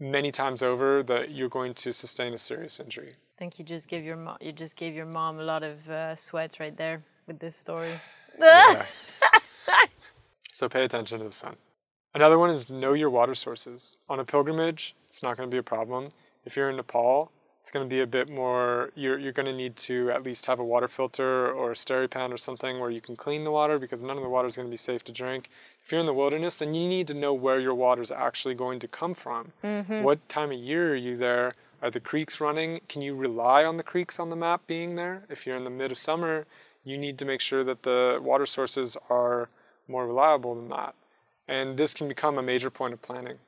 A: many times over that you're going to sustain a serious injury.
B: I think you just give your mom you just gave your mom a lot of uh, sweats right there with this story. <laughs>
A: so pay attention to the sun. Another one is know your water sources. On a pilgrimage, it's not going to be a problem. If you're in Nepal, it's going to be a bit more you're, you're going to need to at least have a water filter or a SteriPEN or something where you can clean the water because none of the water is going to be safe to drink if you're in the wilderness then you need to know where your water is actually going to come from
B: mm-hmm.
A: what time of year are you there are the creeks running can you rely on the creeks on the map being there if you're in the mid of summer you need to make sure that the water sources are more reliable than that and this can become a major point of planning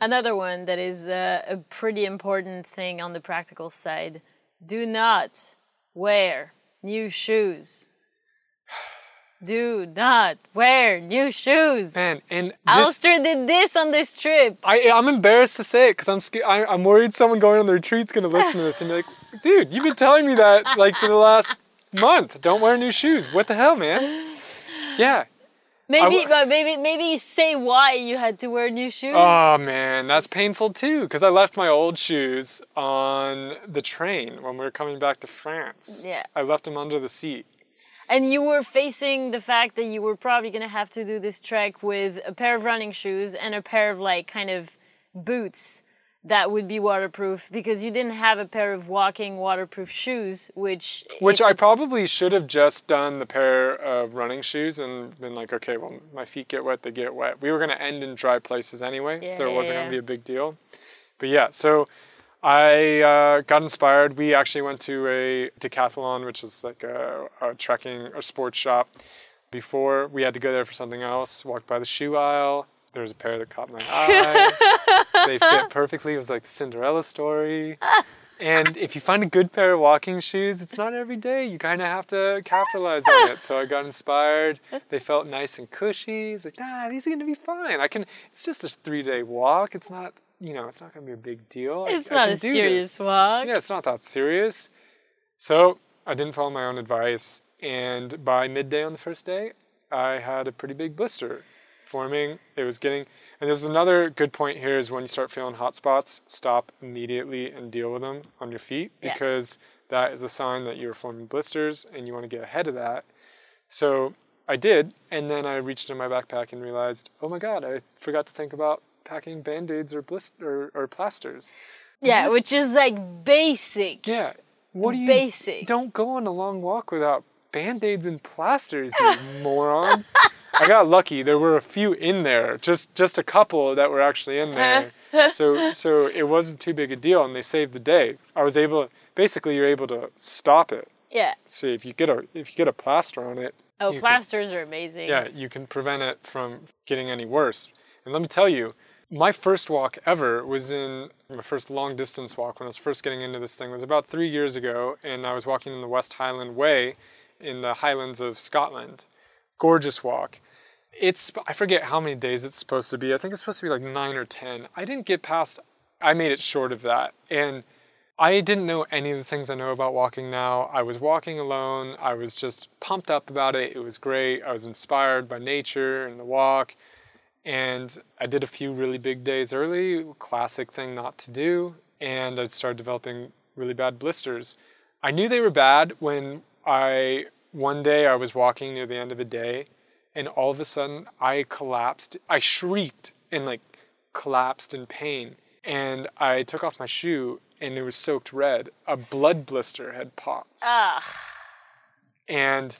B: Another one that is uh, a pretty important thing on the practical side do not wear new shoes. Do not wear new shoes.
A: Man, and
B: Alistair did this on this trip.
A: I, I'm embarrassed to say it because I'm scared. I, I'm worried someone going on the retreat's going to listen to this and be like, "Dude, you've been telling me that like for the last month. Don't wear new shoes. What the hell, man?" Yeah,
B: Maybe, but maybe, maybe say why you had to wear new shoes.
A: Oh man, that's painful too. Because I left my old shoes on the train when we were coming back to France.
B: Yeah,
A: I left them under the seat.
B: And you were facing the fact that you were probably gonna have to do this trek with a pair of running shoes and a pair of like kind of boots that would be waterproof because you didn't have a pair of walking waterproof shoes, which
A: which I probably should have just done the pair of running shoes and been like, okay, well, my feet get wet, they get wet. We were going to end in dry places anyway, yeah, so it wasn't yeah. going to be a big deal. But yeah, so I uh, got inspired. We actually went to a decathlon, which is like a, a trekking or sports shop before. We had to go there for something else. Walked by the shoe aisle. There was a pair that caught my eye. they fit <laughs> perfectly. It was like the Cinderella story. And if you find a good pair of walking shoes, it's not every day. You kind of have to capitalize on it. So I got inspired. They felt nice and cushy. It's like, nah, these are gonna be fine. I can. It's just a three-day walk. It's not, you know, it's not gonna be a big deal.
B: It's
A: I
B: not
A: can
B: a serious
A: this.
B: walk.
A: Yeah, it's not that serious. So I didn't follow my own advice, and by midday on the first day, I had a pretty big blister forming. It was getting, and there's another good point here is when you start feeling hot spots, stop immediately and deal with them on your feet
B: Yeah.
A: because that is a sign that you're forming blisters and you want to get ahead of that. So I did, and then I reached in my backpack and realized, oh my god, I forgot to think about packing band-aids or blister or, or plasters.
B: Yeah, which is like basic.
A: Yeah. What do you
B: Basic.
A: Don't go on a long walk without band-aids and plasters, you <laughs> moron. I got lucky. There were a few in there. Just just a couple that were actually in there. Uh-huh. So so it wasn't too big a deal and they saved the day. I was able basically you're able to stop it.
B: Yeah.
A: So if you get a if you get a plaster on it,
B: Oh,
A: You can-
B: plasters are amazing.
A: yeah, you can prevent it from getting any worse. And let me tell you, my first walk ever was in my first long distance walk when I was first getting into this thing was about three years ago, and I was walking in the West Highland Way in the Highlands of Scotland. Gorgeous walk. It's I forget how many days it's supposed to be. I think it's supposed to be like nine or ten. I didn't get past. I made it short of that, and I didn't know any of the things I know about walking now. I was walking alone. I was just pumped up about it. It was great. I was inspired by nature and the walk. And I did a few really big days early, classic thing not to do. And I started developing really bad blisters. I knew they were bad when I, one day I was walking near the end of a day and all of a sudden I collapsed. I shrieked and like collapsed in pain. And I took off my shoe and it was soaked red. A blood blister had popped.
B: Ah,
A: And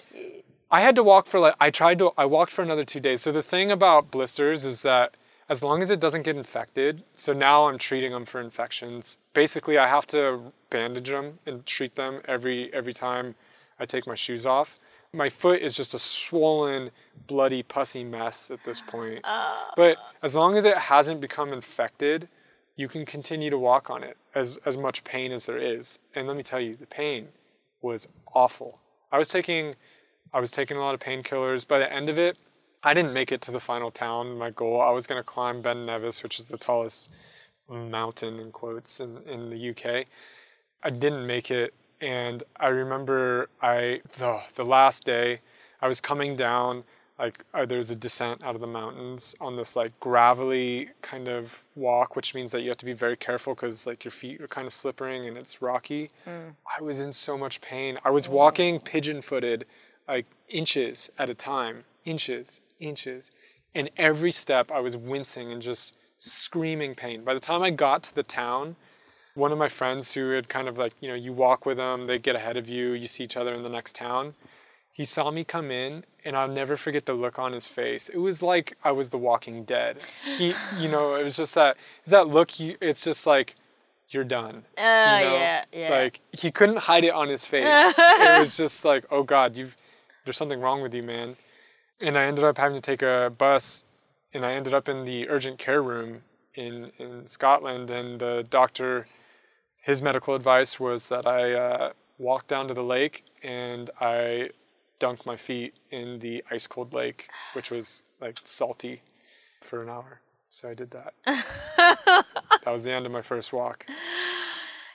A: I had to walk for like, I tried to, I walked for another two days. So the thing about blisters is that as long as it doesn't get infected, so now I'm treating them for infections. Basically, I have to bandage them and treat them every every time I take my shoes off. My foot is just a swollen, bloody, pussy mess at this point. Uh. But as long as it hasn't become infected, you can continue to walk on it as as much pain as there is. And let me tell you, the pain was awful. I was taking I was taking a lot of painkillers. By the end of it, I didn't make it to the final town. My goal, I was going to climb Ben Nevis, which is the tallest mountain in quotes in, in the UK. I didn't make it, and I remember I the the last day I was coming down. Like uh, there's a descent out of the mountains on this like gravelly kind of walk, which means that you have to be very careful because like your feet are kind of slippering and it's rocky. I was in so much pain. I was walking pigeon-footed, like inches at a time, inches, inches, and every step I was wincing and just screaming pain. By the time I got to the town, one of my friends who had kind of like, you know, you walk with them, they get ahead of you, you see each other in the next town. He saw me come in, and I'll never forget the look on his face. It was like I was the Walking Dead. He, you know, it was just that, that look. You, it's just like you're done.
B: uh,
A: you know?
B: yeah, yeah.
A: Like he couldn't hide it on his <laughs> face. it was just like, oh God, you, there's something wrong with you, man. And I ended up having to take a bus, and I ended up in the urgent care room in in Scotland, and the doctor, his medical advice was that I uh, walk down to the lake and I dunk my feet in the ice cold lake, which was like salty, for an hour. So I did that. <laughs> that was the end of my first walk.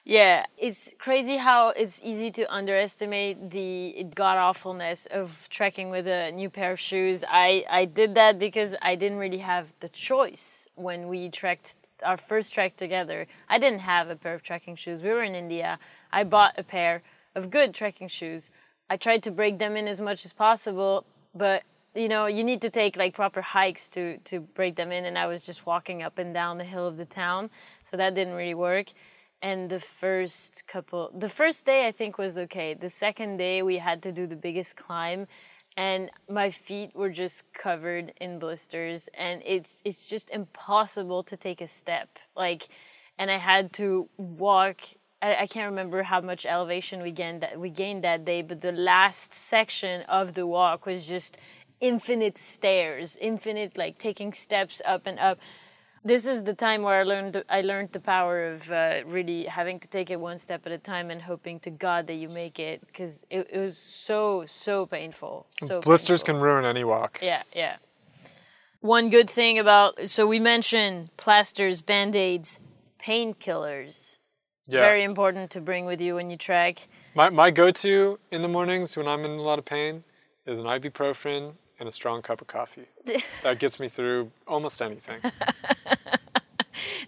B: Yeah, it's crazy how it's easy to underestimate the god awfulness of trekking with a new pair of shoes. I, I did that because I didn't really have the choice when we trekked our first trek together. I didn't have a pair of trekking shoes. We were in India. I bought a pair of good trekking shoes. I tried to break them in as much as possible, but you know, you need to take like proper hikes to to break them in and I was just walking up and down the hill of the town, so that didn't really work and the first couple the first day i think was okay the second day we had to do the biggest climb and my feet were just covered in blisters and it's it's just impossible to take a step like and i had to walk I, can't remember how much elevation we gained that we gained that day but the last section of the walk was just infinite stairs, infinite like taking steps up and up. This is the time where I learned I learned the power of uh, really having to take it one step at a time and hoping to God that you make it because it, it was so so painful. So
A: Blisters
B: painful.
A: can ruin any walk.
B: Yeah, yeah. One good thing about so we mentioned plasters, band-aids, painkillers.
A: Yeah.
B: Very important to bring with you when you trek.
A: My, my go-to in the mornings when I'm in a lot of pain is an ibuprofen and a strong cup of coffee. <laughs> that gets me through almost anything. <laughs>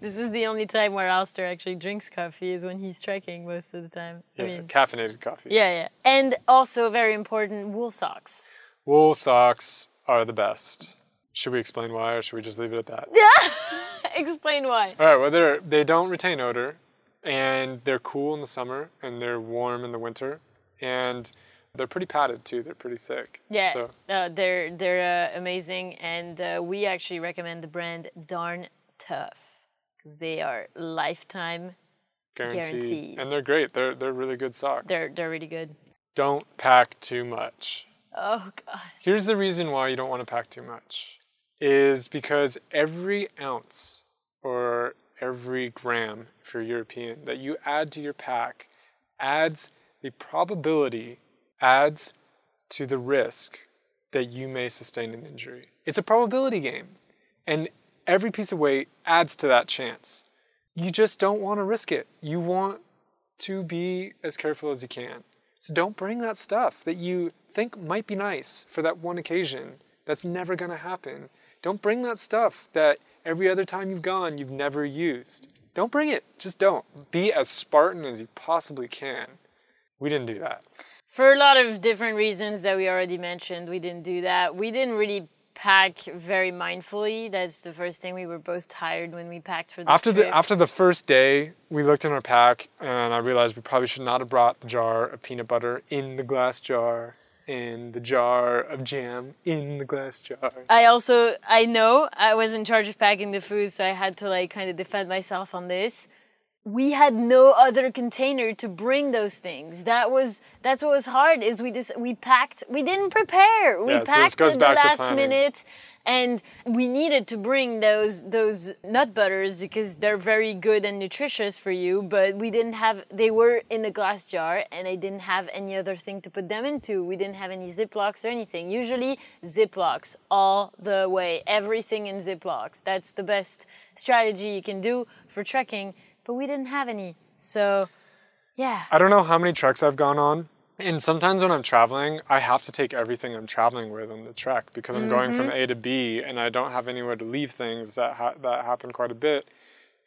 B: This is the only time where Alistair actually drinks coffee is when he's trekking most of the time.
A: Yeah,
B: I mean,
A: caffeinated coffee.
B: yeah, yeah. And also very important, wool socks.
A: Wool socks are the best. Should we explain why, or should we just leave it at that? Yeah. <laughs>
B: Explain why.
A: All right. Well, they're, they don't retain odor, and they're cool in the summer, and they're warm in the winter, and they're pretty padded too. They're pretty thick.
B: Yeah,
A: So
B: uh, they're they're uh, amazing, and uh, we actually recommend the brand Darn Tough because they are lifetime.
A: guaranteed.
B: Guaranteed.
A: And they're great. They're they're really good socks.
B: They're they're really good.
A: Don't pack too much.
B: Oh god.
A: Here's the reason why you don't want to pack too much is because every ounce or every gram, if you're European, that you add to your pack adds the probability, adds to the risk that you may sustain an injury. It's a probability game. And every piece of weight adds to that chance. You just don't want to risk it. You want to be as careful as you can. So don't bring that stuff that you think might be nice for that one occasion. That's never going to happen. Don't bring that stuff that every other time you've gone you've never used. Don't bring it. Just don't. Be as Spartan as you possibly can. We didn't do that.
B: For a lot of different reasons that we already mentioned, we didn't do that. We didn't really pack very mindfully. That's the first thing. We were both tired when we packed for this
A: After
B: trip.
A: the after the first day, we looked in our pack and I realized we probably should not have brought the jar of peanut butter in the glass jar and the jar of jam in the glass jar.
B: I also I know I was in charge of packing the food, so I had to like kind of defend myself on this. We had no other container to bring those things. That was that's what was hard. Is we just we packed. We didn't prepare. We
A: Yeah,
B: packed
A: goes
B: at the last minute, and we needed to bring those those nut butters because they're very good and nutritious for you. But we didn't have. They were in a glass jar, and I didn't have any other thing to put them into. We didn't have any Ziplocs or anything. Usually Ziplocs all the way. Everything in Ziplocs. That's the best strategy you can do for trekking. But we didn't have any. So, yeah.
A: I don't know how many treks I've gone on. And sometimes when I'm traveling, I have to take everything I'm traveling with on the trek because I'm going from A mm-hmm. to B and I don't have anywhere to leave things that ha- that happen quite a bit.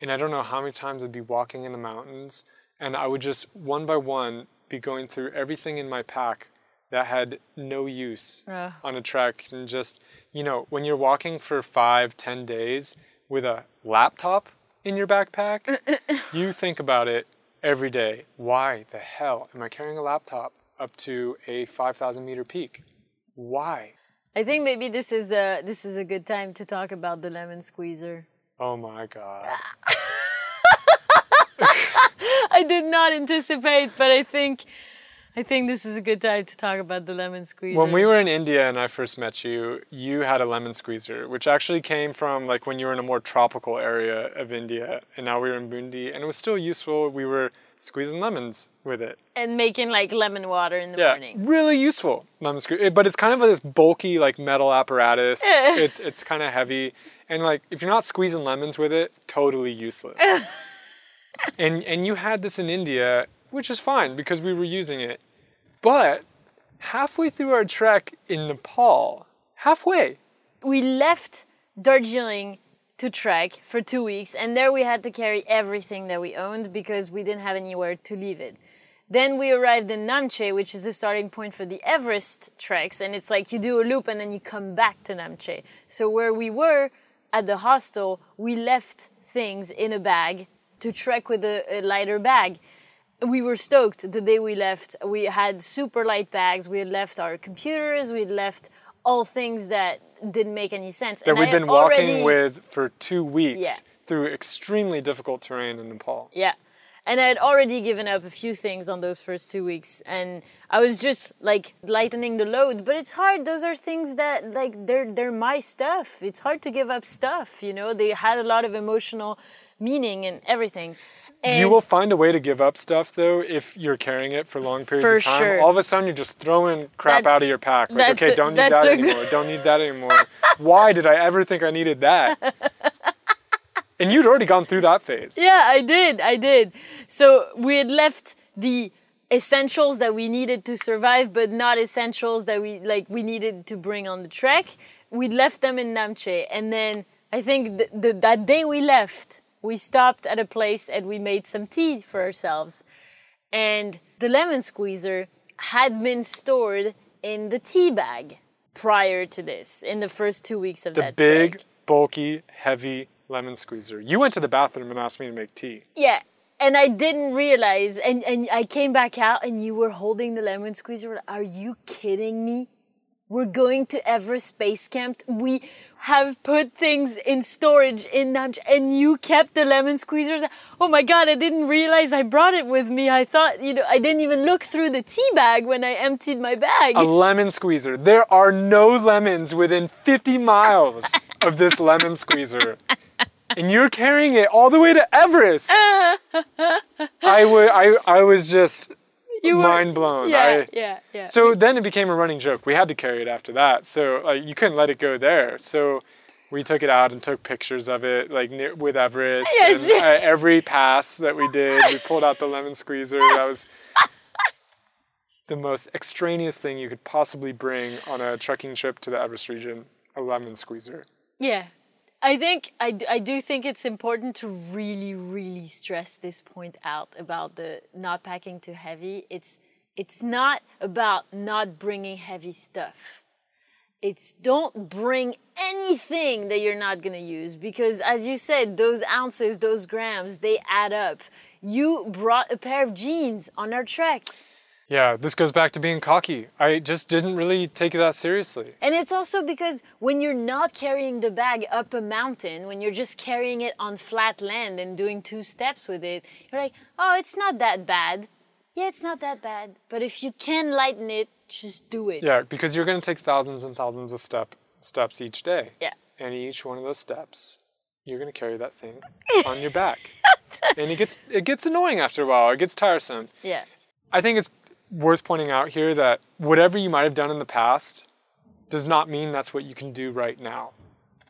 A: And I don't know how many times I'd be walking in the mountains and I would just one by one be going through everything in my pack that had no use
B: Ugh.
A: on a trek and just you know when you're walking for five ten days with a laptop in your backpack <laughs> you think about it every day. Why the hell am I carrying a laptop up to a 5,000 meter peak? Why?
B: I think maybe this is a this is a good time to talk about the lemon squeezer.
A: Oh my God. <laughs>
B: I did not anticipate, but I think I think this is a good time to talk about the lemon squeezer.
A: When we were in India and I first met you, you had a lemon squeezer, which actually came from like when you were in a more tropical area of India, and now we were in Bundi, and it was still useful. We were squeezing lemons with it.
B: and making like lemon water in the
A: Yeah,
B: morning.
A: really useful lemon squeezer. Eh, but it's kind of this bulky like metal apparatus. <laughs> it's it's kind of heavy, and like if you're not squeezing lemons with it, totally useless. <laughs> and and you had this in India, which is fine because we were using it. But halfway through our trek in Nepal, halfway,
B: We left Darjeeling to trek for two weeks, and there we had to carry everything that we owned because we didn't have anywhere to leave it. Then we arrived in Namche, which is the starting point for the Everest treks, and it's like you do a loop and then you come back to Namche. So where we were at the hostel, we left things in a bag to trek with a, a lighter bag. We were stoked the day we left. We had super light bags. We had left our computers. We had left all things that didn't make any sense.
A: that
B: And
A: we'd
B: had
A: been walking
B: already-
A: with for two weeks
B: Yeah.
A: through extremely difficult terrain in Nepal.
B: Yeah. And I had already given up a few things on those first two weeks, and I was just like lightening the load. But it's hard; those are things that like they're they're my stuff. It's hard to give up stuff, you know. They had a lot of emotional meaning and everything. And
A: you will find a way to give up stuff though if you're carrying it for long periods
B: For
A: of time.
B: sure.
A: All of a sudden, you're just throwing crap
B: That's-
A: out of your pack. Like, okay, don't need that
B: good-
A: anymore. <laughs> Don't need that anymore. Why did I ever think I needed that? <laughs> and you'd already gone through that phase.
B: Yeah, I did. I did. So we had left the essentials that we needed to survive, but not essentials that we like we needed to bring on the trek. We left them in Namche, and then I think the, that day we left, we stopped at a place and we made some tea for ourselves. And the lemon squeezer had been stored in the tea bag prior to this, in the first two weeks of
A: The
B: that
A: big,
B: trek.
A: bulky, heavy lemon squeezer. You went to the bathroom and asked me to make tea.
B: Yeah. And I didn't realize, and, and I came back out and you were holding the lemon squeezer. Are you kidding me? We're going to Everest Base Camp. We have put things in storage in Namche, and you kept the lemon squeezers. Oh my god, I didn't realize I brought it with me. I thought, you know, I didn't even look through the tea bag when I emptied my bag.
A: A lemon squeezer. There are no lemons within 50 miles of this lemon squeezer. And you're carrying it all the way to Everest. <laughs> I, wa- I, I was just <laughs>
B: You were-
A: mind blown.
B: Yeah,
A: I-
B: yeah, yeah.
A: So then it became a running joke. We had to carry it after that. So like, you couldn't let it go there. So we took it out and took pictures of it, like near, with Everest.
B: Yes.
A: And, uh, every pass that we did, we pulled out the lemon squeezer. That was the most extraneous thing you could possibly bring on a trekking trip to the Everest region a lemon squeezer.
B: Yeah. I think I, I do think it's important to really really stress this point out about the not packing too heavy. It's it's not about not bringing heavy stuff. It's don't bring anything that you're not going to use because as you said those ounces, those grams, they add up. You brought a pair of jeans on our trek.
A: Yeah, this goes back to being cocky. I just didn't really take it that seriously.
B: And it's also because when you're not carrying the bag up a mountain, when you're just carrying it on flat land and doing two steps with it, you're like, oh, it's not that bad. Yeah, it's not that bad. But if you can lighten it, just do it.
A: Yeah, because you're going to take thousands and thousands of step steps each day.
B: Yeah.
A: and each one of those steps you're going to carry that thing on your back <laughs> and it gets it gets annoying after a while it gets tiresome
B: Yeah.
A: i think it's worth pointing out here that whatever you might have done in the past does not mean that's what you can do right now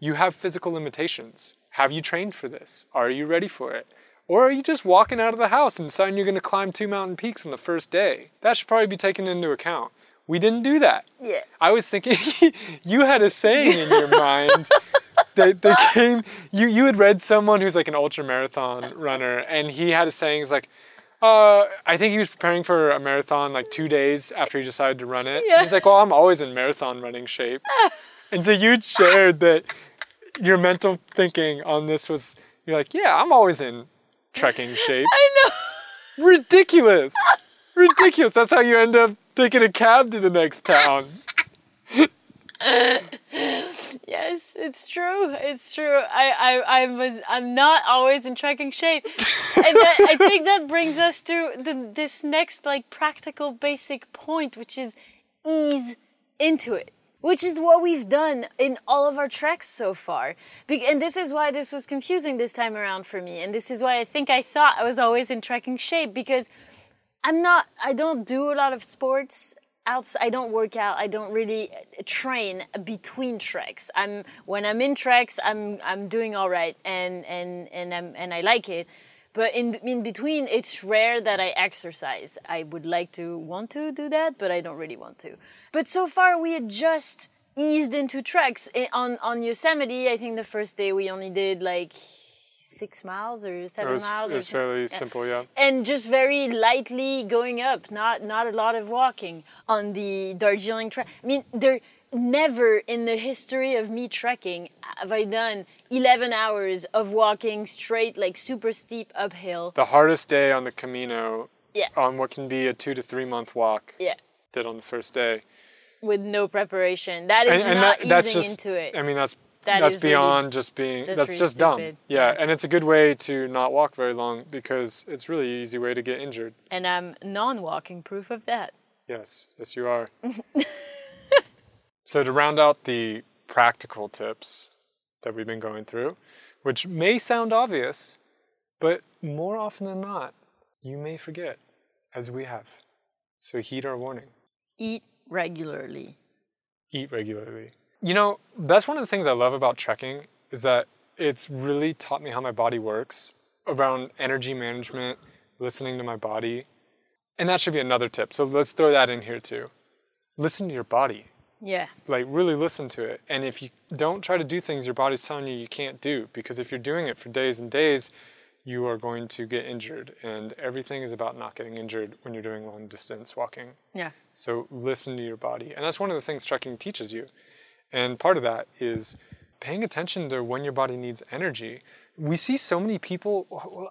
A: you have physical limitations have you trained for this are you ready for it or are you just walking out of the house and deciding you're going to climb two mountain peaks on the first day that should probably be taken into account we didn't do that
B: Yeah.
A: I was thinking <laughs> you had a saying in your <laughs> mind that, that came. You you had read someone who's like an ultra marathon runner, and he had a saying. He's like, uh, I think he was preparing for a marathon like two days after he decided to run it.
B: Yeah.
A: He's like, well, I'm always in marathon running shape, <laughs> and so you shared that your mental thinking on this was you're like, yeah, I'm always in trekking shape. <laughs>
B: I know.
A: Ridiculous. Ridiculous. That's how you end up taking a cab to the next town. <laughs>
B: Yes, it's true. It's true. I, I, I was, I'm not always in trekking shape, and that, I think that brings us to the, this next like practical basic point, which is ease into it, which is what we've done in all of our treks so far. Be- and this is why this was confusing this time around for me, and this is why I think I thought I was always in trekking shape because I'm not. I don't do a lot of sports. Outs, I don't work out. I don't really uh, train between treks. I'm when I'm in treks, I'm I'm doing all right, and and and I'm and I like it. But in in between, it's rare that I exercise. I would like to want to do that, but I don't really want to. But so far, we had just eased into treks on on Yosemite. I think the first day we only did like six miles or
A: It
B: seven
A: was,
B: miles.
A: it was fairly
B: Yeah
A: simple, yeah.
B: and just very lightly going up not not a lot of walking on the darjeeling track i mean there never in the history of me trekking have i done 11 hours of walking straight like super steep uphill
A: The hardest day on the Camino,
B: yeah
A: on what can be a two to three month walk,
B: yeah
A: did on the first day.
B: with no preparation that is not
A: that's
B: easing
A: just,
B: into it
A: I mean, that's
B: that
A: that's
B: is really-
A: beyond just being
B: that's
A: that's,
B: really
A: just dumb. Yeah, and it's a good way to not walk very long because it's really an easy way to get injured.
B: and I'm non-walking proof of that.
A: Yes, yes, you are. <laughs> so, to round out the practical tips that we've been going through, which may sound obvious, but more often than not, you may forget, as we have. So, heed our warning
B: Eat regularly.
A: eat regularly. You know, that's one of the things I love about trekking is that it's really taught me how my body works around energy management, listening to my body. And that should be another tip. So let's throw that in here too. Listen to your body.
B: Yeah.
A: Like really listen to it. And if you don't try to do things your body's telling you you can't do because if you're doing it for days and days, you are going to get injured and everything is about not getting injured when you're doing long distance walking.
B: Yeah.
A: So listen to your body. And that's one of the things trekking teaches you. And part of that is paying attention to when your body needs energy. We see so many people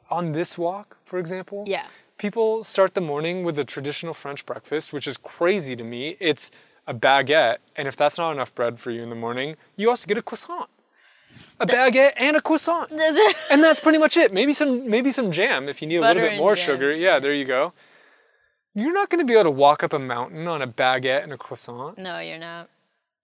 A: on this walk, for example.
B: Yeah.
A: People start the morning with a traditional French breakfast, which is crazy to me. It's a baguette, and if that's not enough bread for you in the morning, you also get a croissant. A baguette and a croissant. <laughs> And that's pretty much it. Maybe some maybe some jam if you need a little bit more
B: jam.
A: sugar. Yeah, there you go. You're not going to be able to walk up a mountain on a baguette and a croissant.
B: no, you're not.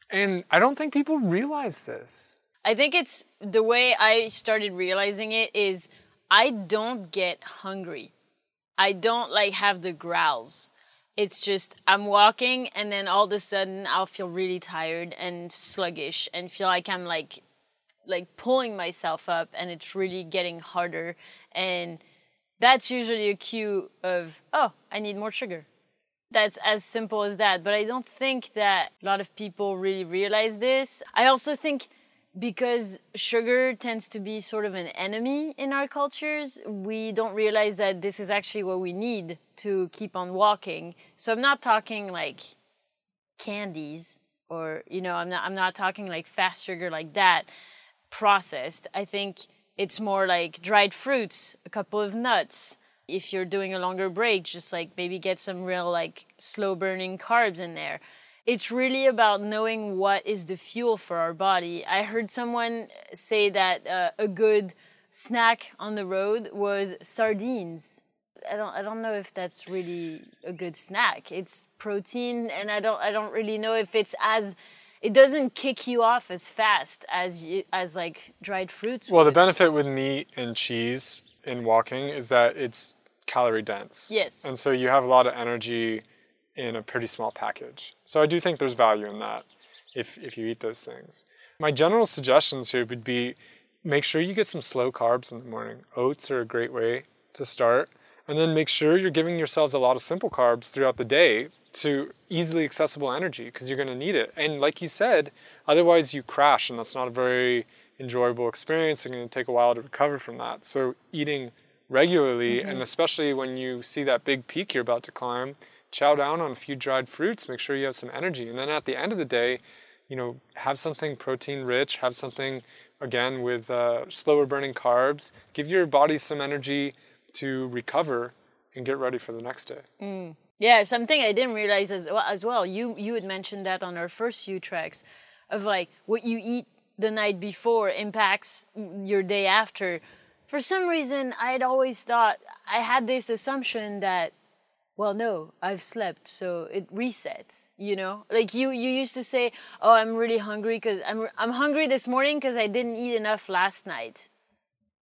A: And I don't think people realize this.
B: I think it's the way I started realizing it is I don't get hungry. I don't like have the growls. It's just I'm walking and then all of a sudden I'll feel really tired and sluggish and feel like I'm like like pulling myself up and it's really getting harder and that's usually a cue of oh, I need more sugar. That's as simple as that, but I don't think that a lot of people really realize this. I also think because sugar tends to be sort of an enemy in our cultures, we don't realize that this is actually what we need to keep on walking. So I'm not talking like candies or you know, I'm not I'm not talking like fast sugar like that processed. I think it's more like dried fruits, a couple of nuts. If you're doing a longer break, just like maybe get some real like slow burning carbs in there it's really about knowing what is the fuel for our body. I heard someone say that uh, a good snack on the road was sardines. I don't I don't know if that's really a good snack. It's protein and I don't I don't really know if it's as it doesn't kick you off as fast as you, as like dried fruits.
A: Well, the benefit with meat and cheese in walking is that it's calorie dense.
B: Yes.
A: And so you have a lot of energy in a pretty small package. So I do think there's value in that if, if you eat those things. My general suggestions here would be make sure you get some slow carbs in the morning. Oats are a great way to start. And then make sure you're giving yourselves a lot of simple carbs throughout the day to easily accessible energy because you're going to need it. And like you said, otherwise you crash and that's not a very enjoyable experience. It's going to take a while to recover from that. So eating regularly and especially when you see that big peak you're about to climb, chow down on a few dried fruits, make sure you have some energy. And then at the end of the day, you know, have something protein rich, have something again with uh, slower burning carbs, give your body some energy to recover and get ready for the next day.
B: Yeah, something I didn't realize as well, as well. You you had mentioned that on our first few tracks, of like what you eat the night before impacts your day after. For some reason, I'd always thought I had this assumption that, well, no, I've slept, so it resets. You know, like you you used to say, oh, I'm really hungry because I'm I'm hungry this morning because I didn't eat enough last night,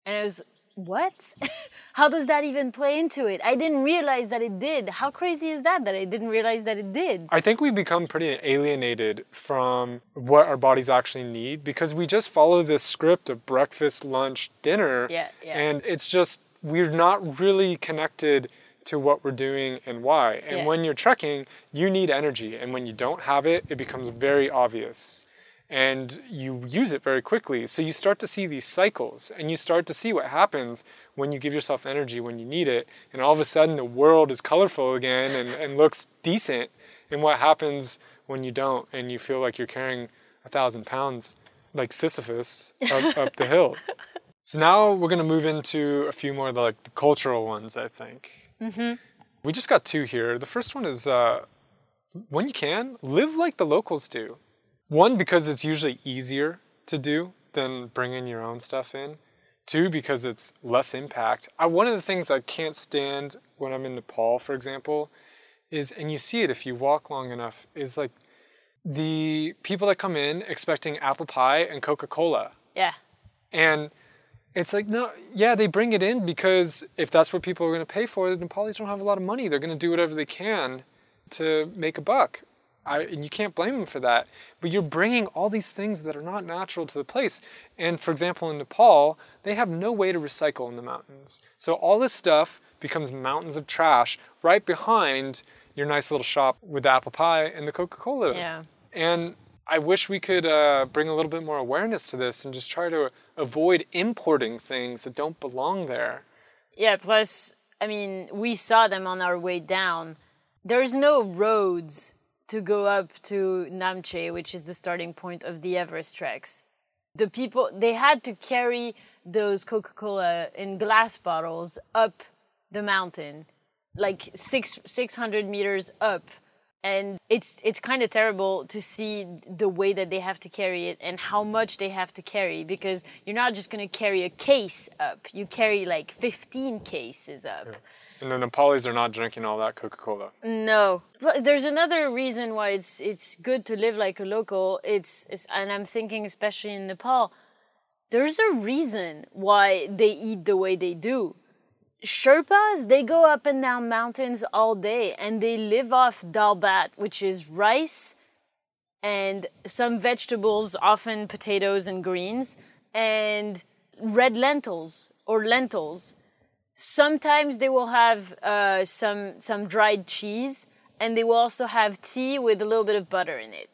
B: and I was what? <laughs> How does that even play into it? I didn't realize that it did. How crazy is that that I didn't realize that it did?
A: I think we become pretty alienated from what our bodies actually need because we just follow this script of breakfast, lunch, dinner.
B: Yeah, yeah.
A: And it's just, we're not really connected to what we're doing and why. And
B: Yeah.
A: when you're trekking, you need energy. And when you don't have it, it becomes very obvious. And you use it very quickly. So you start to see these cycles and you start to see what happens when you give yourself energy when you need it. And all of a sudden, the world is colorful again and, and looks decent. And what happens when you don't and you feel like you're carrying a thousand pounds like Sisyphus up, <laughs> up the hill? So now we're going to move into a few more of the, like the cultural ones, I think. Mm-hmm. We just got two here. The first one is uh, when you can, live like the locals do. One, because it's usually easier to do than bringing your own stuff in. Two, because it's less impact. I, one of the things I can't stand when I'm in Nepal, for example, is, and you see it if you walk long enough, is like the people that come in expecting apple pie and Coca Cola.
B: Yeah.
A: And it's like, no, yeah, they bring it in because if that's what people are going to pay for, the Nepalis don't have a lot of money. They're going to do whatever they can to make a buck. I, and you can't blame them for that. But you're bringing all these things that are not natural to the place. And for example, in Nepal, they have no way to recycle in the mountains. So all this stuff becomes mountains of trash right behind your nice little shop with the apple pie and the Coca Cola.
B: Yeah.
A: And I wish we could uh, bring a little bit more awareness to this and just try to avoid importing things that don't belong there.
B: Yeah, plus, I mean, we saw them on our way down. There's no roads to go up to Namche, which is the starting point of the Everest treks. The people, they had to carry those Coca Cola in glass bottles up the mountain, like six, 600 meters up and it's it's kind of terrible to see the way that they have to carry it and how much they have to carry because you're not just going to carry a case up you carry like 15 cases up yeah.
A: And the nepalis are not drinking all that coca-cola.
B: No. But there's another reason why it's it's good to live like a local. It's, it's and i'm thinking especially in nepal. There's a reason why they eat the way they do. Sherpas, they go up and down mountains all day and they live off dal bhat, which is rice and some vegetables, often potatoes and greens, and red lentils or lentils. Sometimes they will have uh, some some dried cheese, and they will also have tea with a little bit of butter in it.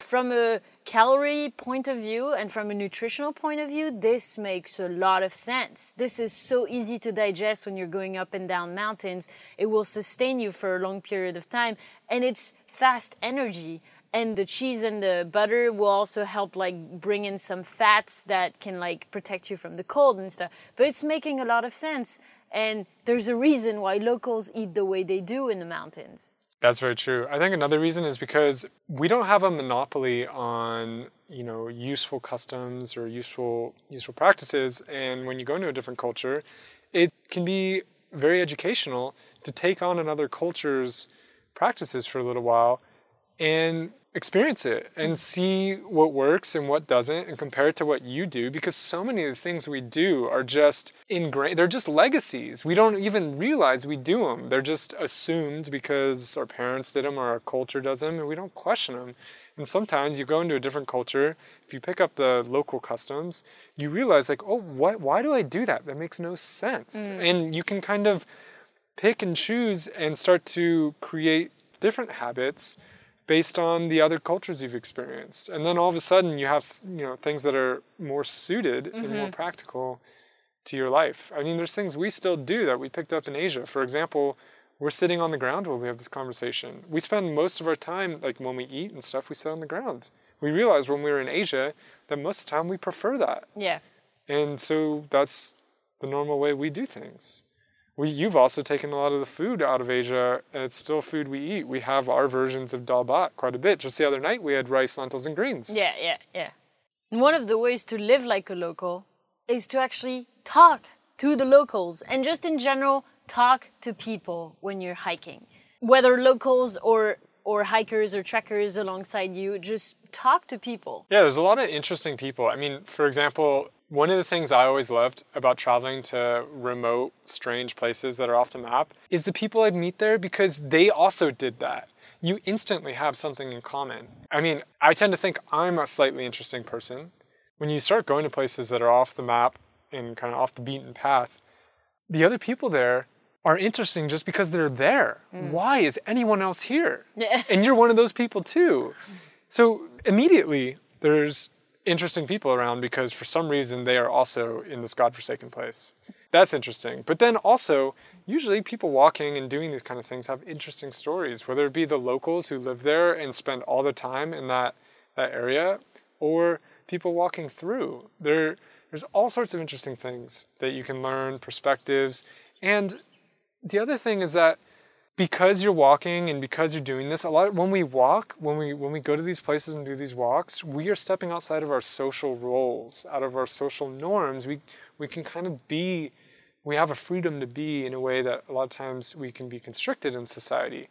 B: From a calorie point of view and from a nutritional point of view, this makes a lot of sense. This is so easy to digest when you're going up and down mountains. It will sustain you for a long period of time and it's fast energy. And the cheese and the butter will also help like bring in some fats that can like protect you from the cold and stuff. But it's making a lot of sense. And there's a reason why locals eat the way they do in the mountains.
A: That's very true. I think another reason is because we don't have a monopoly on, you know, useful customs or useful useful practices and when you go into a different culture, it can be very educational to take on another culture's practices for a little while and experience it and see what works and what doesn't and compare it to what you do because so many of the things we do are just ingrained they're just legacies. We don't even realize we do them they're just assumed because our parents did them or our culture does them and we don't question them and sometimes you go into a different culture if you pick up the local customs you realize like oh what why do i do that? That makes no sense. Mm. and you can kind of pick and choose and start to create different habits based on the other cultures you've experienced. And then all of a sudden you have, you know, things that are more suited mm-hmm. and more mm-hmm. practical to your life. I mean, there's things we still do that we picked up in Asia. For example, we're sitting on the ground while we have this conversation. We spend most of our time, like when we eat and stuff, we sit on the ground. We realized when we were in Asia that most of the time we prefer that.
B: Yeah.
A: And so that's the normal way we do things we you've also taken a lot of the food out of Asia, and it's still food we eat. We have our versions of dal bhat quite a bit. Just the other night, we had rice, lentils, and greens.
B: Yeah, yeah, yeah. And one of the ways to live like a local is to actually talk to the locals, and just in general, talk to people when you're hiking, whether locals or or hikers or trekkers alongside you. Just talk to people.
A: Yeah, there's a lot of interesting people. I mean, for example, one of the things I always loved about traveling to remote, strange places that are off the map is the people I'd meet there because they also did that. You instantly have something in common. I mean, I tend to think I'm a slightly interesting person. When you start going to places that are off the map and kind of off the beaten path, the other people there are interesting just because they're there. Mm. Why is anyone else here? Yeah. And you're one of those people too. So immediately there's interesting people around because for some reason they are also in this godforsaken place. That's interesting. But then also, usually people walking and doing these kind of things have interesting stories, whether it be the locals who live there and spend all their time in that, that area, or people walking through. There, there's all sorts of interesting things that you can learn, perspectives. And the other thing is that because you're walking and because you're doing this a lot when we walk when we when we go to these places and do these walks we are stepping outside of our social roles out of our social norms. We we can kind of be we have a freedom to be in a way that a lot of times we can be constricted in society.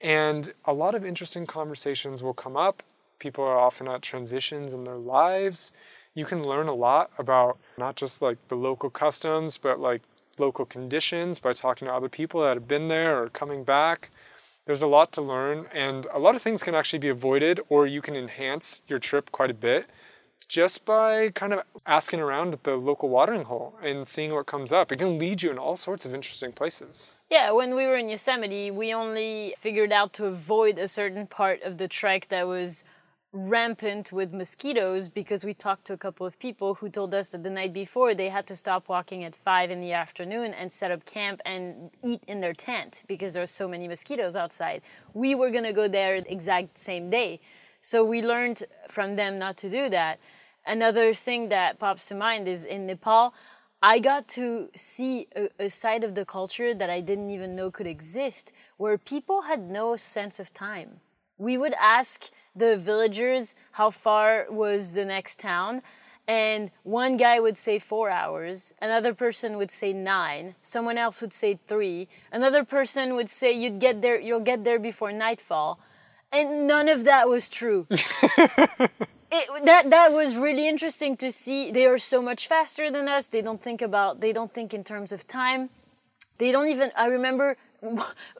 A: And a lot of interesting conversations will come up. People are often at transitions in their lives. You can learn a lot about not just like the local customs but like local conditions, by talking to other people that have been there or coming back. There's a lot to learn, and a lot of things can actually be avoided, or you can enhance your trip quite a bit just by kind of asking around at the local watering hole and seeing what comes up. It can lead you in all sorts of interesting places.
B: Yeah, when we were in Yosemite, we only figured out to avoid a certain part of the trek that was rampant with mosquitoes because we talked to a couple of people who told us that the night before they had to stop walking at five in the afternoon and set up camp and eat in their tent because there were so many mosquitoes outside. We were gonna go there exact same day. So we learned from them not to do that. Another thing that pops to mind is in Nepal, I got to see a, a side of the culture that I didn't even know could exist, where people had no sense of time. We would ask the villagers how far was the next town and one guy would say four hours another person would say nine someone else would say three another person would say you'd get there you'll get there before nightfall. And none of that was true. <laughs> It, that that was really interesting to see. They are so much faster than us. They don't think about they don't think in terms of time. They don't even i remember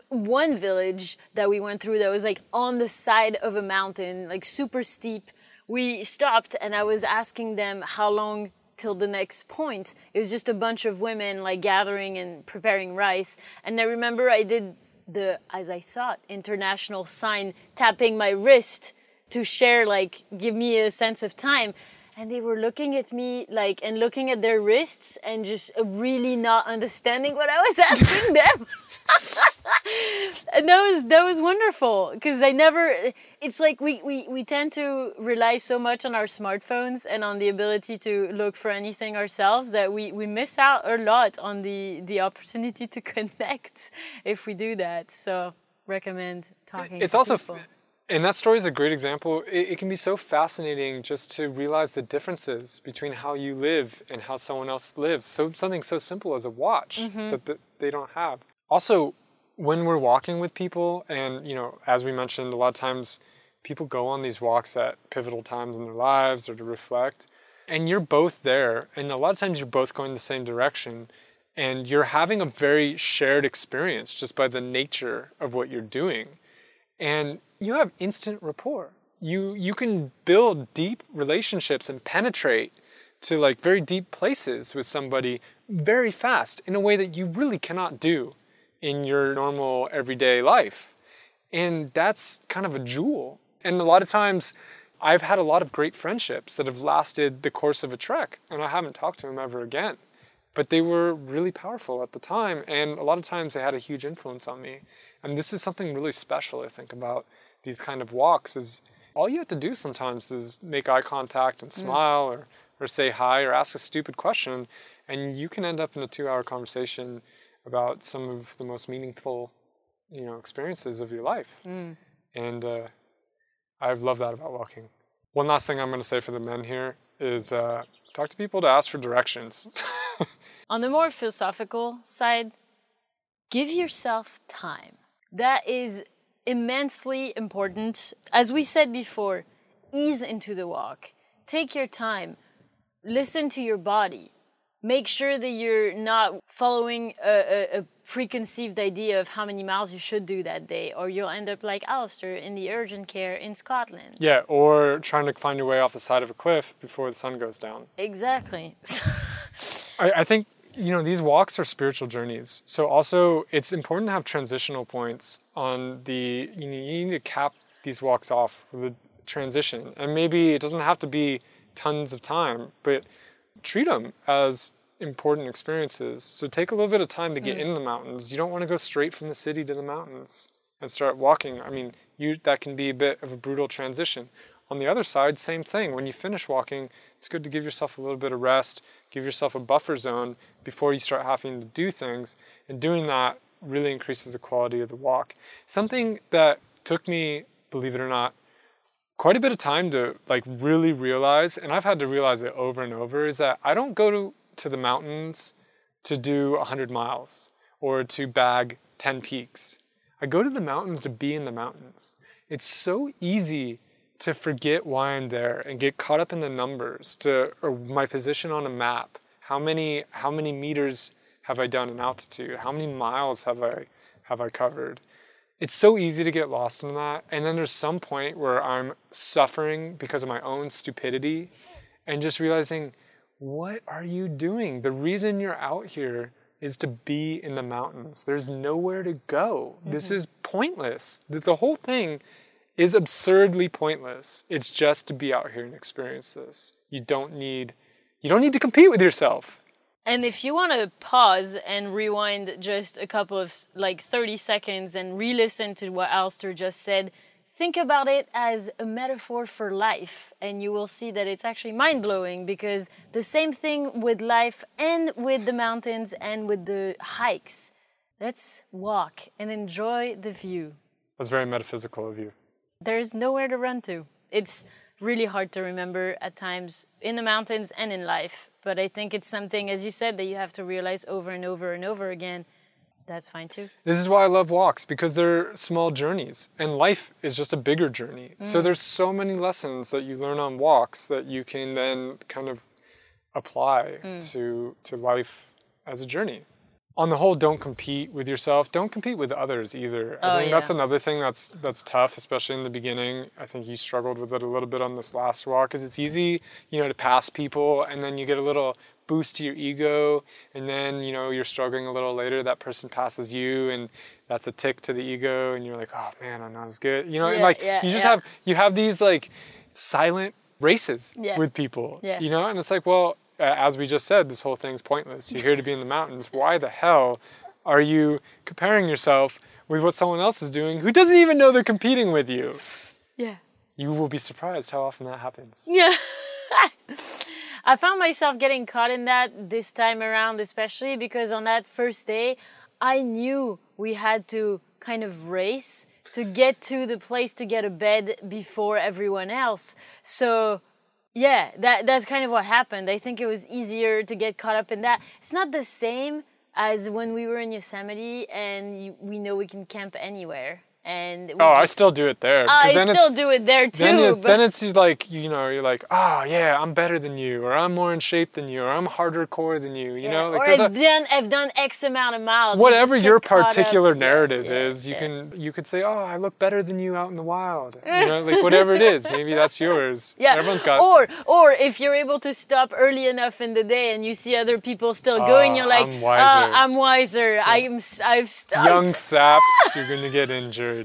B: one village that we went through that was like on the side of a mountain, like super steep. We stopped and I was asking them how long till the next point. It was just a bunch of women like gathering and preparing rice. And I remember I did the, as I thought, international sign tapping my wrist to share, like, give me a sense of time and they were looking at me like and looking at their wrists and just really not understanding what I was <laughs> asking them. <laughs> and that was that was wonderful because I never it's like we, we we tend to rely so much on our smartphones and on the ability to look for anything ourselves that we, we miss out a lot on the the opportunity to <laughs> connect if we do that. So recommend talking
A: it's also people. And that story is a great example. It, it, can be so fascinating just to realize the differences between how you live and how someone else lives. So something so simple as a watch mm-hmm. that, that they don't have. Also, when we're walking with people, and you know, as we mentioned, a lot of times people go on these walks at pivotal times in their lives or to reflect, and you're both there, and a lot of times you're both going the same direction, and you're having a very shared experience just by the nature of what you're doing and you have instant rapport. You you can build deep relationships and penetrate to like very deep places with somebody very fast in a way that you really cannot do in your normal everyday life. And that's kind of a jewel. And a lot of times I've had a lot of great friendships that have lasted the course of a trek and I haven't talked to them ever again. But they were really powerful at the time and a lot of times they had a huge influence on me. And this is something really special, I think, about these kind of walks is all you have to do sometimes is make eye contact and mm. smile mm. or, or say hi or ask a stupid question. And you can end up in a two hour conversation about some of the most meaningful, you know, experiences of your life. Mm. And uh, I love that about walking. One last thing I'm going to say for the men here is uh, talk to people to ask for directions. <laughs>
B: On the more philosophical side, give yourself time. That is immensely important. As we said before, ease into the walk. Take your time. Listen to your body. Make sure that you're not following a, a, a, preconceived idea of how many miles you should do that day, or you'll end up like Alistair in the urgent care in Scotland.
A: Yeah, or trying to find your way off the side of a cliff before the sun goes down.
B: Exactly. <laughs>
A: I, I think you know these walks are spiritual journeys. So also it's important to have transitional points on the you, need to cap these walks off with a transition. And maybe it doesn't have to be tons of time but treat them as important experiences. So take a little bit of time to get mm. in the mountains. You don't want to go straight from the city to the mountains and start walking. I mean you that can be a bit of a brutal transition on the other side, same thing. When you finish walking, it's good to give yourself a little bit of rest, give yourself a buffer zone before you start having to do things. And doing that really increases the quality of the walk. Something that took me, believe it or not, quite a bit of time to like really realize, and I've had to realize it over and over, is that I don't go to, to the mountains to do 100 miles or to bag 10 peaks. I go to the mountains to be in the mountains. It's so easy to forget why I'm there and get caught up in the numbers, to or my position on a map. How many how many meters have I done in altitude? How many miles have I have I covered? It's so easy to get lost in that. And then there's some point where I'm suffering because of my own stupidity and just realizing, what are you doing? The reason you're out here is to be in the mountains. There's nowhere to go. Mm-hmm. This is pointless. The whole thing is absurdly pointless. It's just to be out here and experience this. You don't need you don't need to compete with yourself.
B: And if you want to pause and rewind just a couple of like 30 seconds and re-listen to what Alistair just said, think about it as a metaphor for life and you will see that it's actually mind-blowing because the same thing with life and with the mountains and with the hikes. Let's walk and enjoy the view.
A: That's very metaphysical of you.
B: There's nowhere to run to. It's really hard to remember at times in the mountains and in life. But I think it's something, as you said, that you have to realize over and over and over again. That's fine too.
A: This is why I love walks because they're small journeys and life is just a bigger journey. Mm. So there's so many lessons that you learn on walks that you can then kind of apply mm. to to life as a journey on the whole, don't compete with yourself. Don't compete with others either. I oh, think yeah. that's another thing that's that's tough, especially in the beginning. I think you struggled with it a little bit on this last walk, because it's easy, you know, to pass people, and then you get a little boost to your ego, and then you know you're struggling a little later. That person passes you, and that's a tick to the ego, and you're like, oh man, I'm not as good. You know, yeah, like yeah, you just have you have these like silent races with people. You know, and it's like, well Uh, as we just said, this whole thing's pointless. You're here to be in the mountains. Why the hell are you comparing yourself with what someone else is doing who doesn't even know they're competing with you?
B: Yeah.
A: You will be surprised how often that happens.
B: Yeah. <laughs> I found myself getting caught in that this time around, especially because on that first day, I knew we had to kind of race to get to the place to get a bed before everyone else. So yeah, that that's kind of what happened. I think it was easier to get caught up in that. It's not the same as when we were in Yosemite and you, we know we can camp anywhere and
A: oh, just, I still do it there.
B: I still do it there too.
A: Then it's, then it's like you know, you're like, oh yeah, I'm better than you, or I'm more in shape than you, or I'm harder core than you. You yeah. know,
B: like or I've a, done I've done X amount of miles.
A: Whatever you your particular narrative yeah, is, you can you could say, oh, I look better than you out in the wild. You know, like whatever it is, maybe that's <laughs> yours.
B: Yeah,
A: everyone's got.
B: Or or if you're able to stop early enough in the day and you see other people still going, you're like, I'm wiser. Uh, I'm wiser. Yeah. I'm I've stopped.
A: Young <laughs> saps, you're gonna get injured.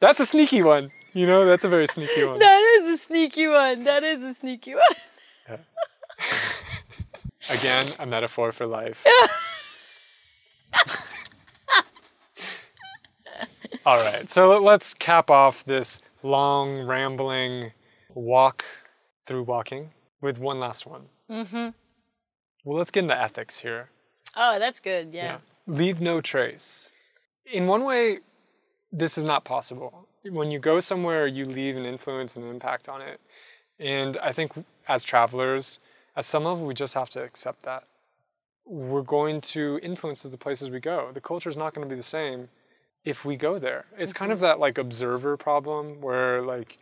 A: That's a sneaky one. You know, that's a very sneaky one.
B: That is a sneaky one. That is a sneaky one. Yeah.
A: Again, a metaphor for life. All right, so let's cap off this long, rambling walk through walking with one last one. Mm-hmm. Well, let's get into ethics here.
B: Oh, that's good. Yeah. yeah.
A: Leave no trace. In one way, this is not possible. When you go somewhere, you leave an influence and an impact on it. And I think as travelers, at some level, we just have to accept that. We're going to influence the places we go. The culture is not going to be the same if we go there. It's mm-hmm. kind of mm-hmm. that like observer problem where like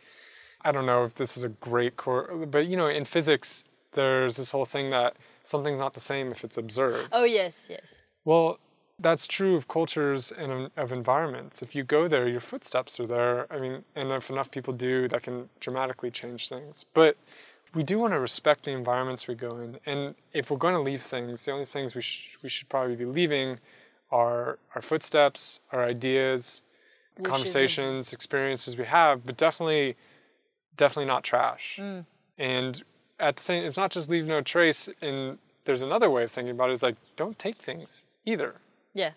A: I don't know if this is a great core, but you know, in physics, there's this whole thing that something's not the same if it's observed.
B: Oh yes, yes.
A: Well, that's true of cultures and of environments. If you go there, your footsteps are there. I mean, and if enough people do, that can dramatically change things. But we do want to respect the environments we go in. And if we're going to leave things, the only things we, sh- we should probably be leaving are our footsteps, our ideas, conversations, experiences we have, but definitely, definitely not trash. Mm. And at the same, it's not just leave no trace. And there's another way of thinking about it. Is like don't take things either.
B: Yeah.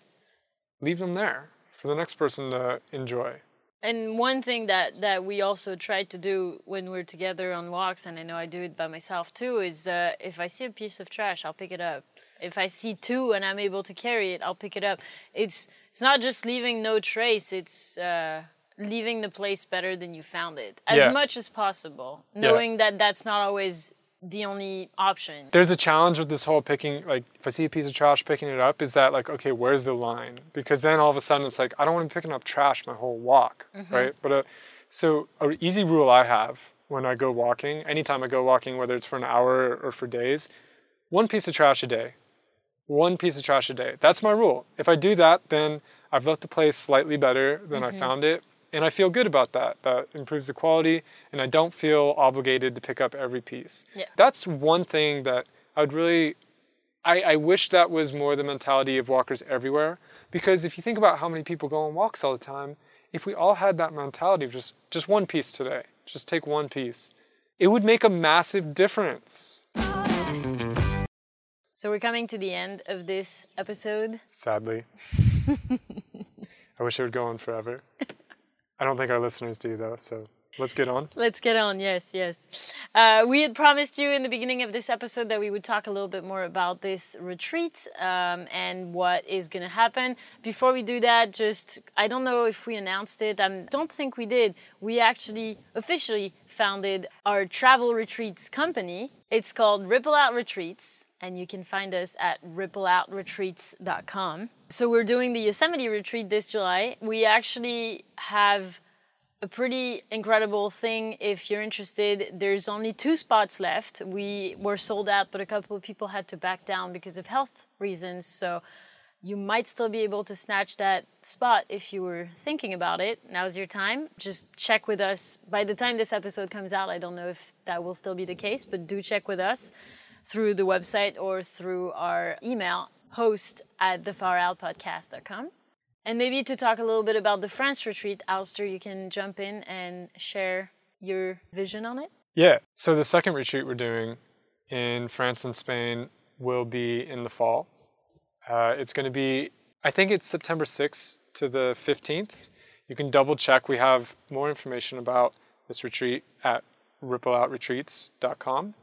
A: Leave them there for the next person to enjoy.
B: And one thing that, that we also try to do when we're together on walks, and I know I do it by myself too, is uh, if I see a piece of trash, I'll pick it up. If I see two and I'm able to carry it, I'll pick it up. It's it's not just leaving no trace; it's uh, leaving the place better than you found it, as
A: Yeah.
B: much as possible, knowing that that's not always the only option.
A: There's a challenge with this whole picking, like, if I see a piece of trash, picking it up, is that, like, okay, where's the line? Because then all of a sudden it's like, I don't want to be picking up trash my whole walk, right? But uh, so, an easy rule I have when I go walking, anytime I go walking, whether it's for an hour or for days, one piece of trash a day. One piece of trash a day. That's my rule. If I do that, then I've left the place slightly better than I found it. And I feel good about that. That improves the quality, and I don't feel obligated to pick up every piece.
B: Yeah.
A: That's one thing that I would really, I, I wish that was more the mentality of walkers everywhere. Because if you think about how many people go on walks all the time, if we all had that mentality of just, just one piece today, just take one piece, it would make a massive difference.
B: So we're coming to the end of this episode.
A: Sadly. <laughs> I wish it would go on forever. <laughs> I don't think our listeners do, though, so let's get on.
B: Let's get on. Yes, yes. Uh, we had promised you in the beginning of this episode that we would talk a little bit more about this retreat um, and what is going to happen. Before we do that, just I don't know if we announced it. I don't think we did. We actually officially founded our travel retreats company. It's called Ripple Out Retreats, and you can find us at rippleoutretreats.com. So we're doing the Yosemite retreat this July. We actually have a pretty incredible thing if you're interested. There's only two spots left. We were sold out, but a couple of people had to back down because of health reasons. So you might still be able to snatch that spot if you were thinking about it. Now's your time. Just check with us. By the time this episode comes out, I don't know if that will still be the case, but do check with us through the website or through our email host at thefaroutpodcast.com. And maybe to talk a little bit about the France retreat, Alistair, you can jump in and share your vision on it.
A: Yeah. So the second retreat we're doing in France and Spain will be in the fall. Uh, it's going to be, I think it's September 6th to the 15th. You can double check. We have more information about this retreat at rippleoutretreats.com.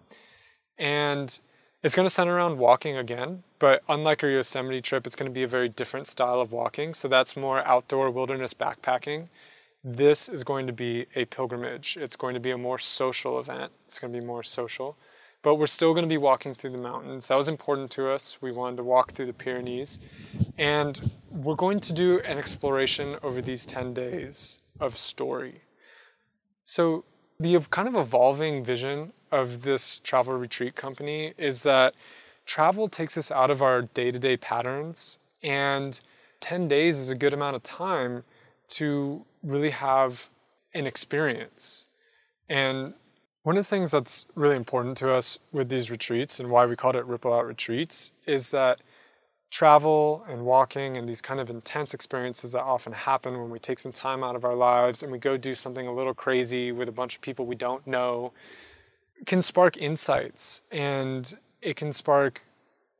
A: And it's going to center around walking again, but unlike our Yosemite trip, it's going to be a very different style of walking. So that's more outdoor wilderness backpacking. This is going to be a pilgrimage. It's going to be a more social event. It's going to be more social. But we're still going to be walking through the mountains. That was important to us. We wanted to walk through the Pyrenees. And we're going to do an exploration over these 10 days of story. So, the kind of evolving vision of this travel retreat company is that travel takes us out of our day to day patterns, and 10 days is a good amount of time to really have an experience. And one of the things that's really important to us with these retreats and why we called it Ripple Out Retreats is that travel and walking and these kind of intense experiences that often happen when we take some time out of our lives and we go do something a little crazy with a bunch of people we don't know can spark insights and it can spark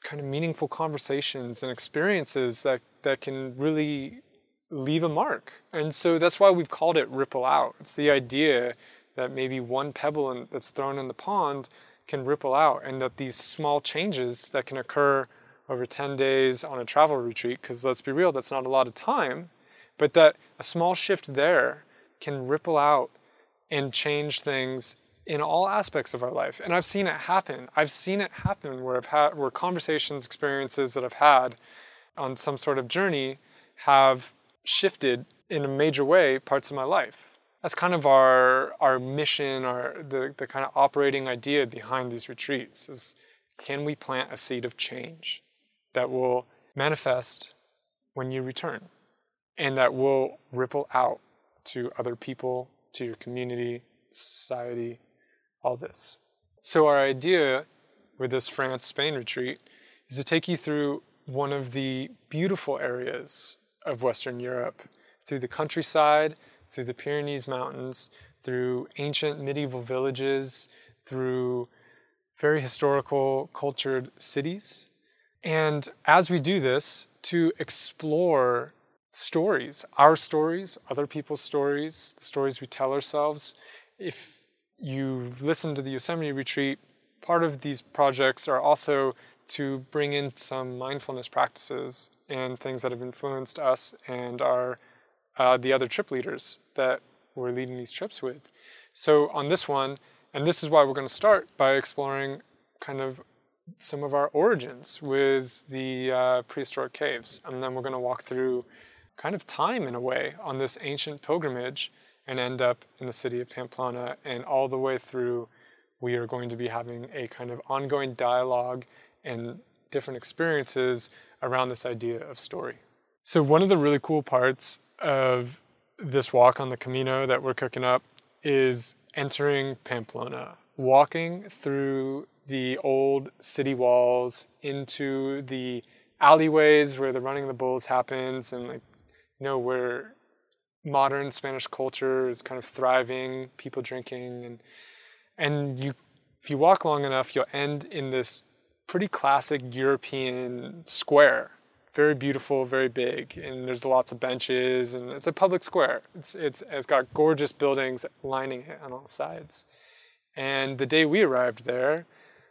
A: kind of meaningful conversations and experiences that, that can really leave a mark. And so that's why we've called it Ripple Out. It's the idea that maybe one pebble in, that's thrown in the pond can ripple out, and that these small changes that can occur over 10 days on a travel retreat, because let's be real, that's not a lot of time, but that a small shift there can ripple out and change things in all aspects of our life. And I've seen it happen. I've seen it happen where I've had where conversations, experiences that I've had on some sort of journey have shifted in a major way parts of my life. That's kind of our our mission, our the, the kind of operating idea behind these retreats is can we plant a seed of change that will manifest when you return and that will ripple out to other people, to your community, society, all this. So, our idea with this France Spain retreat is to take you through one of the beautiful areas of Western Europe, through the countryside, through the Pyrenees Mountains, through ancient medieval villages, through very historical, cultured cities. And as we do this, to explore stories, our stories, other people's stories, the stories we tell ourselves. If you've listened to the Yosemite retreat, part of these projects are also to bring in some mindfulness practices and things that have influenced us and our uh, the other trip leaders that we're leading these trips with. So on this one, and this is why we're going to start by exploring kind of some of our origins with the uh, prehistoric caves, and then we're going to walk through kind of time in a way on this ancient pilgrimage and end up in the city of Pamplona and all the way through we are going to be having a kind of ongoing dialogue and different experiences around this idea of story. So, one of the really cool parts of this walk on the Camino that we're cooking up is entering Pamplona, walking through the old city walls into the alleyways where the running of the bulls happens and like you know where modern Spanish culture is kind of thriving, people drinking and and you if you walk long enough you'll end in this pretty classic European square. Very beautiful, very big, and there's lots of benches, and it's a public square. It's, it's, it's got gorgeous buildings lining it on all sides. And the day we arrived there,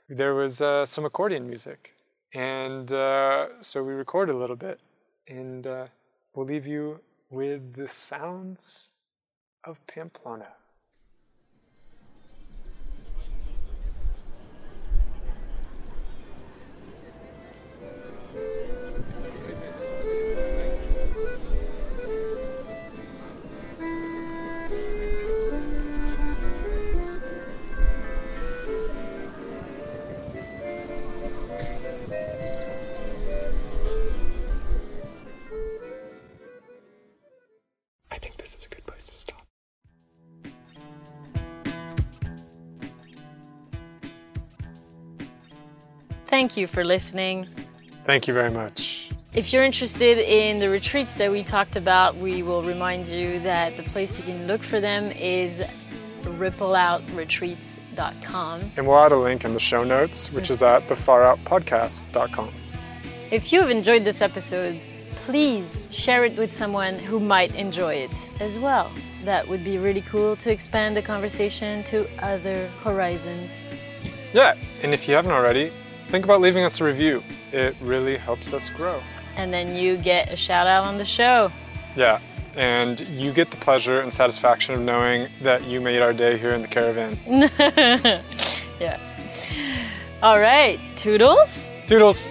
A: there was uh, some accordion music. And uh, so we recorded a little bit, and uh, we'll leave you with the sounds of Pamplona.
B: Thank you for listening.
A: Thank you very much.
B: If you're interested in the retreats that we talked about, we will remind you that the place you can look for them is rippleoutretreats.com.
A: And we'll add a link in the show notes, which is at thefaroutpodcast.com.
B: If you've enjoyed this episode, please share it with someone who might enjoy it as well. That would be really cool to expand the conversation to other horizons.
A: Yeah, and if you haven't already, think about leaving us a review. It really helps us grow.
B: And then you get a shout out on the show.
A: Yeah, and you get the pleasure and satisfaction of knowing that you made our day here in the caravan. <laughs>
B: yeah. All right, toodles.
A: Doodles!